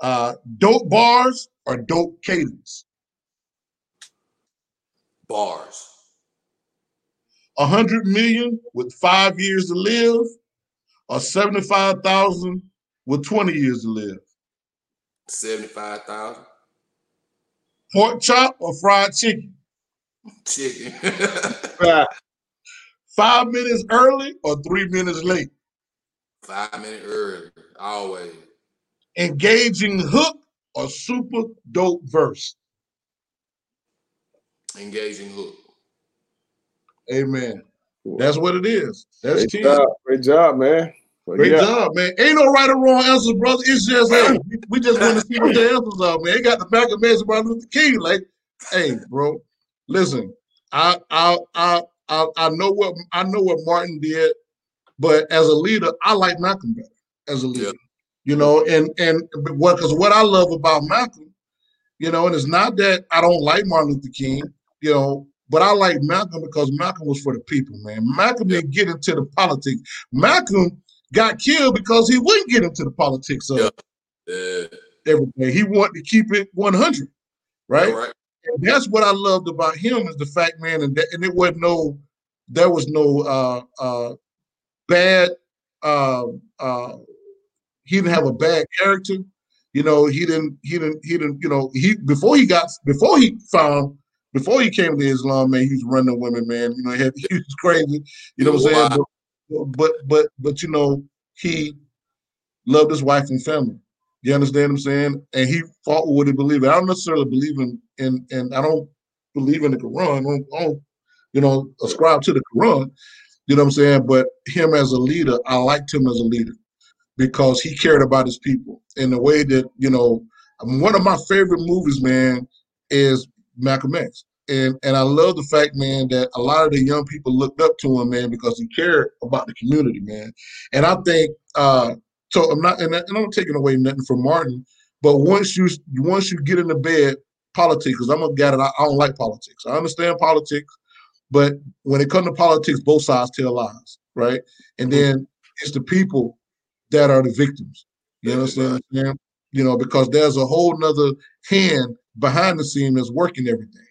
Uh, dope bars or dope cadence? Bars. A hundred million with five years to live, or seventy-five thousand with twenty years to live. Seventy-five thousand. Pork chop or fried chicken? Chicken. [laughs] Five minutes early or three minutes late? Five minutes early, always. Engaging hook or super dope verse? Engaging hook. Amen. That's what it is. That's Great key. job, great job, man. Well, Great yeah. job, man. Ain't no right or wrong answer, brother. It's just hey, we just want to see what the [laughs] answers are, man. They got the back of Mason Martin Luther King. Like, hey, bro, listen, I I I I, I know what I know what Martin did, but as a leader, I like Malcolm better as a leader. Yeah. You know, and and what because what I love about Malcolm, you know, and it's not that I don't like Martin Luther King, you know, but I like Malcolm because Malcolm was for the people, man. Malcolm didn't get into the politics. Malcolm got killed because he wouldn't get into the politics of Yeah. Yeah. everything. He wanted to keep it 100, right? Right. And that's what I loved about him is the fact, man, and, that, and it wasn't no, there was no uh, uh, bad, uh, uh, he didn't have a bad character. You know, he didn't, he didn't, he didn't, you know, he before he got, before he found, before he came to Islam, man, he was running women, man. You know, he, had, [laughs] he was crazy. You know what I'm saying? But, but, but, but, you know, he loved his wife and family. You understand what I'm saying? And he fought with what he believed. I don't necessarily believe in, in, and I don't believe in the Quran. I don't, I don't, you know, ascribe to the Quran. You know what I'm saying? But him as a leader, I liked him as a leader because he cared about his people in the way that, you know, um, one of my favorite movies, man, is Malcolm X. And and I love the fact, man, that a lot of the young people looked up to him, man, because he cared about the community, man. And I think uh so I'm not and, I'm not taking away nothing from Martin, but once you once you get into bed, politics, because I'm a guy that I, I don't like politics. I understand politics, but when it comes to politics, both sides tell lies, right? And then it's the people that are the victims. You understand what I'm saying? You know, because there's a whole nother hand behind the scene that's working everything.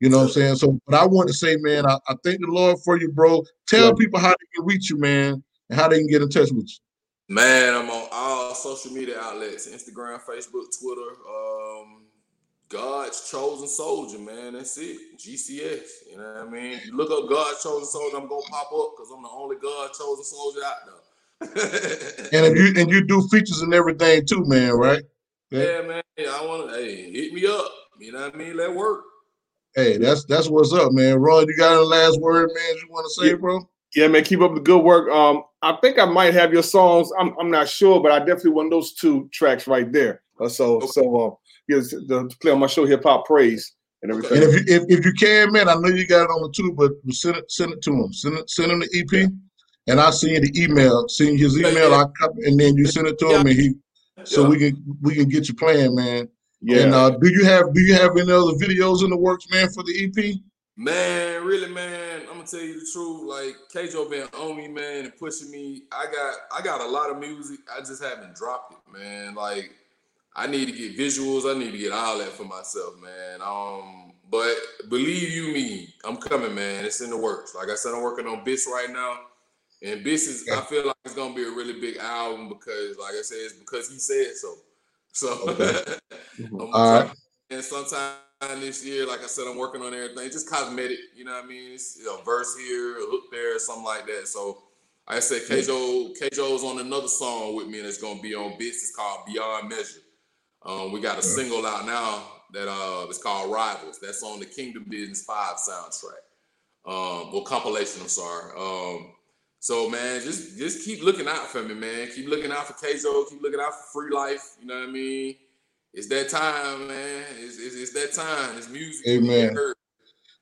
You know what I'm saying? So, but I want to say, man, I, I thank the Lord for you, bro. Tell Yeah. people how they can reach you, man, and how they can get in touch with you. Man, I'm on all social media outlets: Instagram, Facebook, Twitter. Um, God's chosen soldier, man. That's it. GCS. You know what I mean? You look up God's chosen soldier, I'm gonna pop up because I'm the only God chosen soldier out there. And if you and you do features and everything too, man, right? yeah, man. I want to. Hey, hit me up. You know what I mean? Let work. Hey, that's that's what's up, man. Ron, you got a last word, man? You want to say, Yeah. bro? Yeah, man, keep up the good work. Um, I think I might have your songs. I'm, I'm not sure, but I definitely want those two tracks right there. Uh, so, Okay. so uh, yes, the, to play on my show, Hip Hop Praise, and everything. And if you if, if you can, man, I know you got it on the tube, but send it send it to him. Send it send him the EP, and I'll send the email. Send his email. I copy, and then you send it to him, and he so we can we can get you playing, man. yeah, And uh, do you have do you have any other videos in the works, man, for the EP? Man, really, man, I'm gonna tell you the truth. Like Kjo been on me, man, and pushing me. I got I got a lot of music. I just haven't dropped it, man. Like I need to get visuals. I need to get all that for myself, man. Um, but believe you me, I'm coming, man. It's in the works. Like I said, I'm working on Bis right now. And this is I feel like it's gonna be a really big album because, like I said, it's because he said so. So [laughs] All right. and sometime this year, like I said, I'm working on everything. Just cosmetic, you know what I mean? It's, you know, verse here, a hook there, something like that. So like I said Kjo Kjo's on another song with me, and it's gonna be on Bits. It's called Beyond Measure. Um, we got a single out now that uh it's called Rivals. That's on the Kingdom Business Five soundtrack. Um, well, compilation. I'm sorry. Um, so man, just just keep looking out for me, man. Keep looking out for Kjo. Keep looking out for Free Life. You know what I mean? It's that time, man. It's, it's, it's that time. It's music. when you get Amen.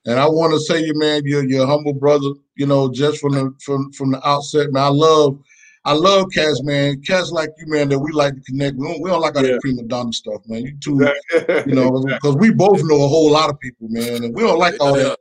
And I want to say you, man, you're you're humble brother. You know, just from the from from the outset, man. I love, I love cats, man. Cats like you, man. That we like to connect. We don't, we don't like all Yeah. that prima donna stuff, man. You too, you know, because we both know a whole lot of people, man, and we don't like all that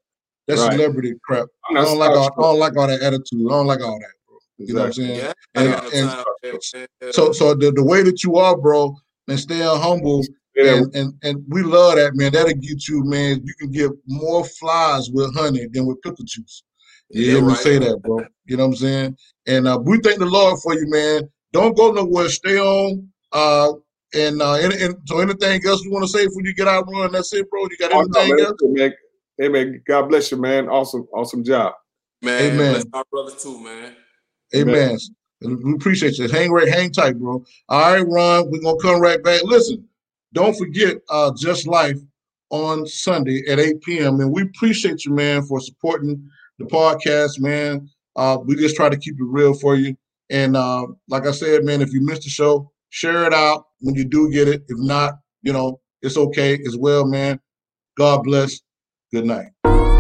that Right. celebrity crap. I don't like all, I don't like all that attitude. I don't like all that, bro. You know what I'm saying? Yeah, And- and time for that, man. So, so the, the way that you are, bro, and stay humble. Yeah. And, and and we love that, man. That'll get you, man. You can get more flies with honey than with pickle juice. You yeah, me say that, bro. You know what I'm saying? And uh, we thank the Lord for you, man. Don't go nowhere. Stay on. Uh, and, uh, and, and so anything else you want to say before you get out run? That's it, bro. You got anything oh, no, else? Man. Hey man, God bless you, man. Awesome, awesome job. Man, Amen. bless our brother too, man. Amen. Amen. We appreciate you. Hang right, hang tight, bro. All right, Ron, we're gonna come right back. Listen, don't forget uh Just Life on Sunday at 8 p.m. And we appreciate you, man, for supporting the podcast, man. Uh, we just try to keep it real for you. And uh, like I said, man, if you missed the show, share it out when you do get it. If not, you know, it's okay as well, man. God bless. Good night.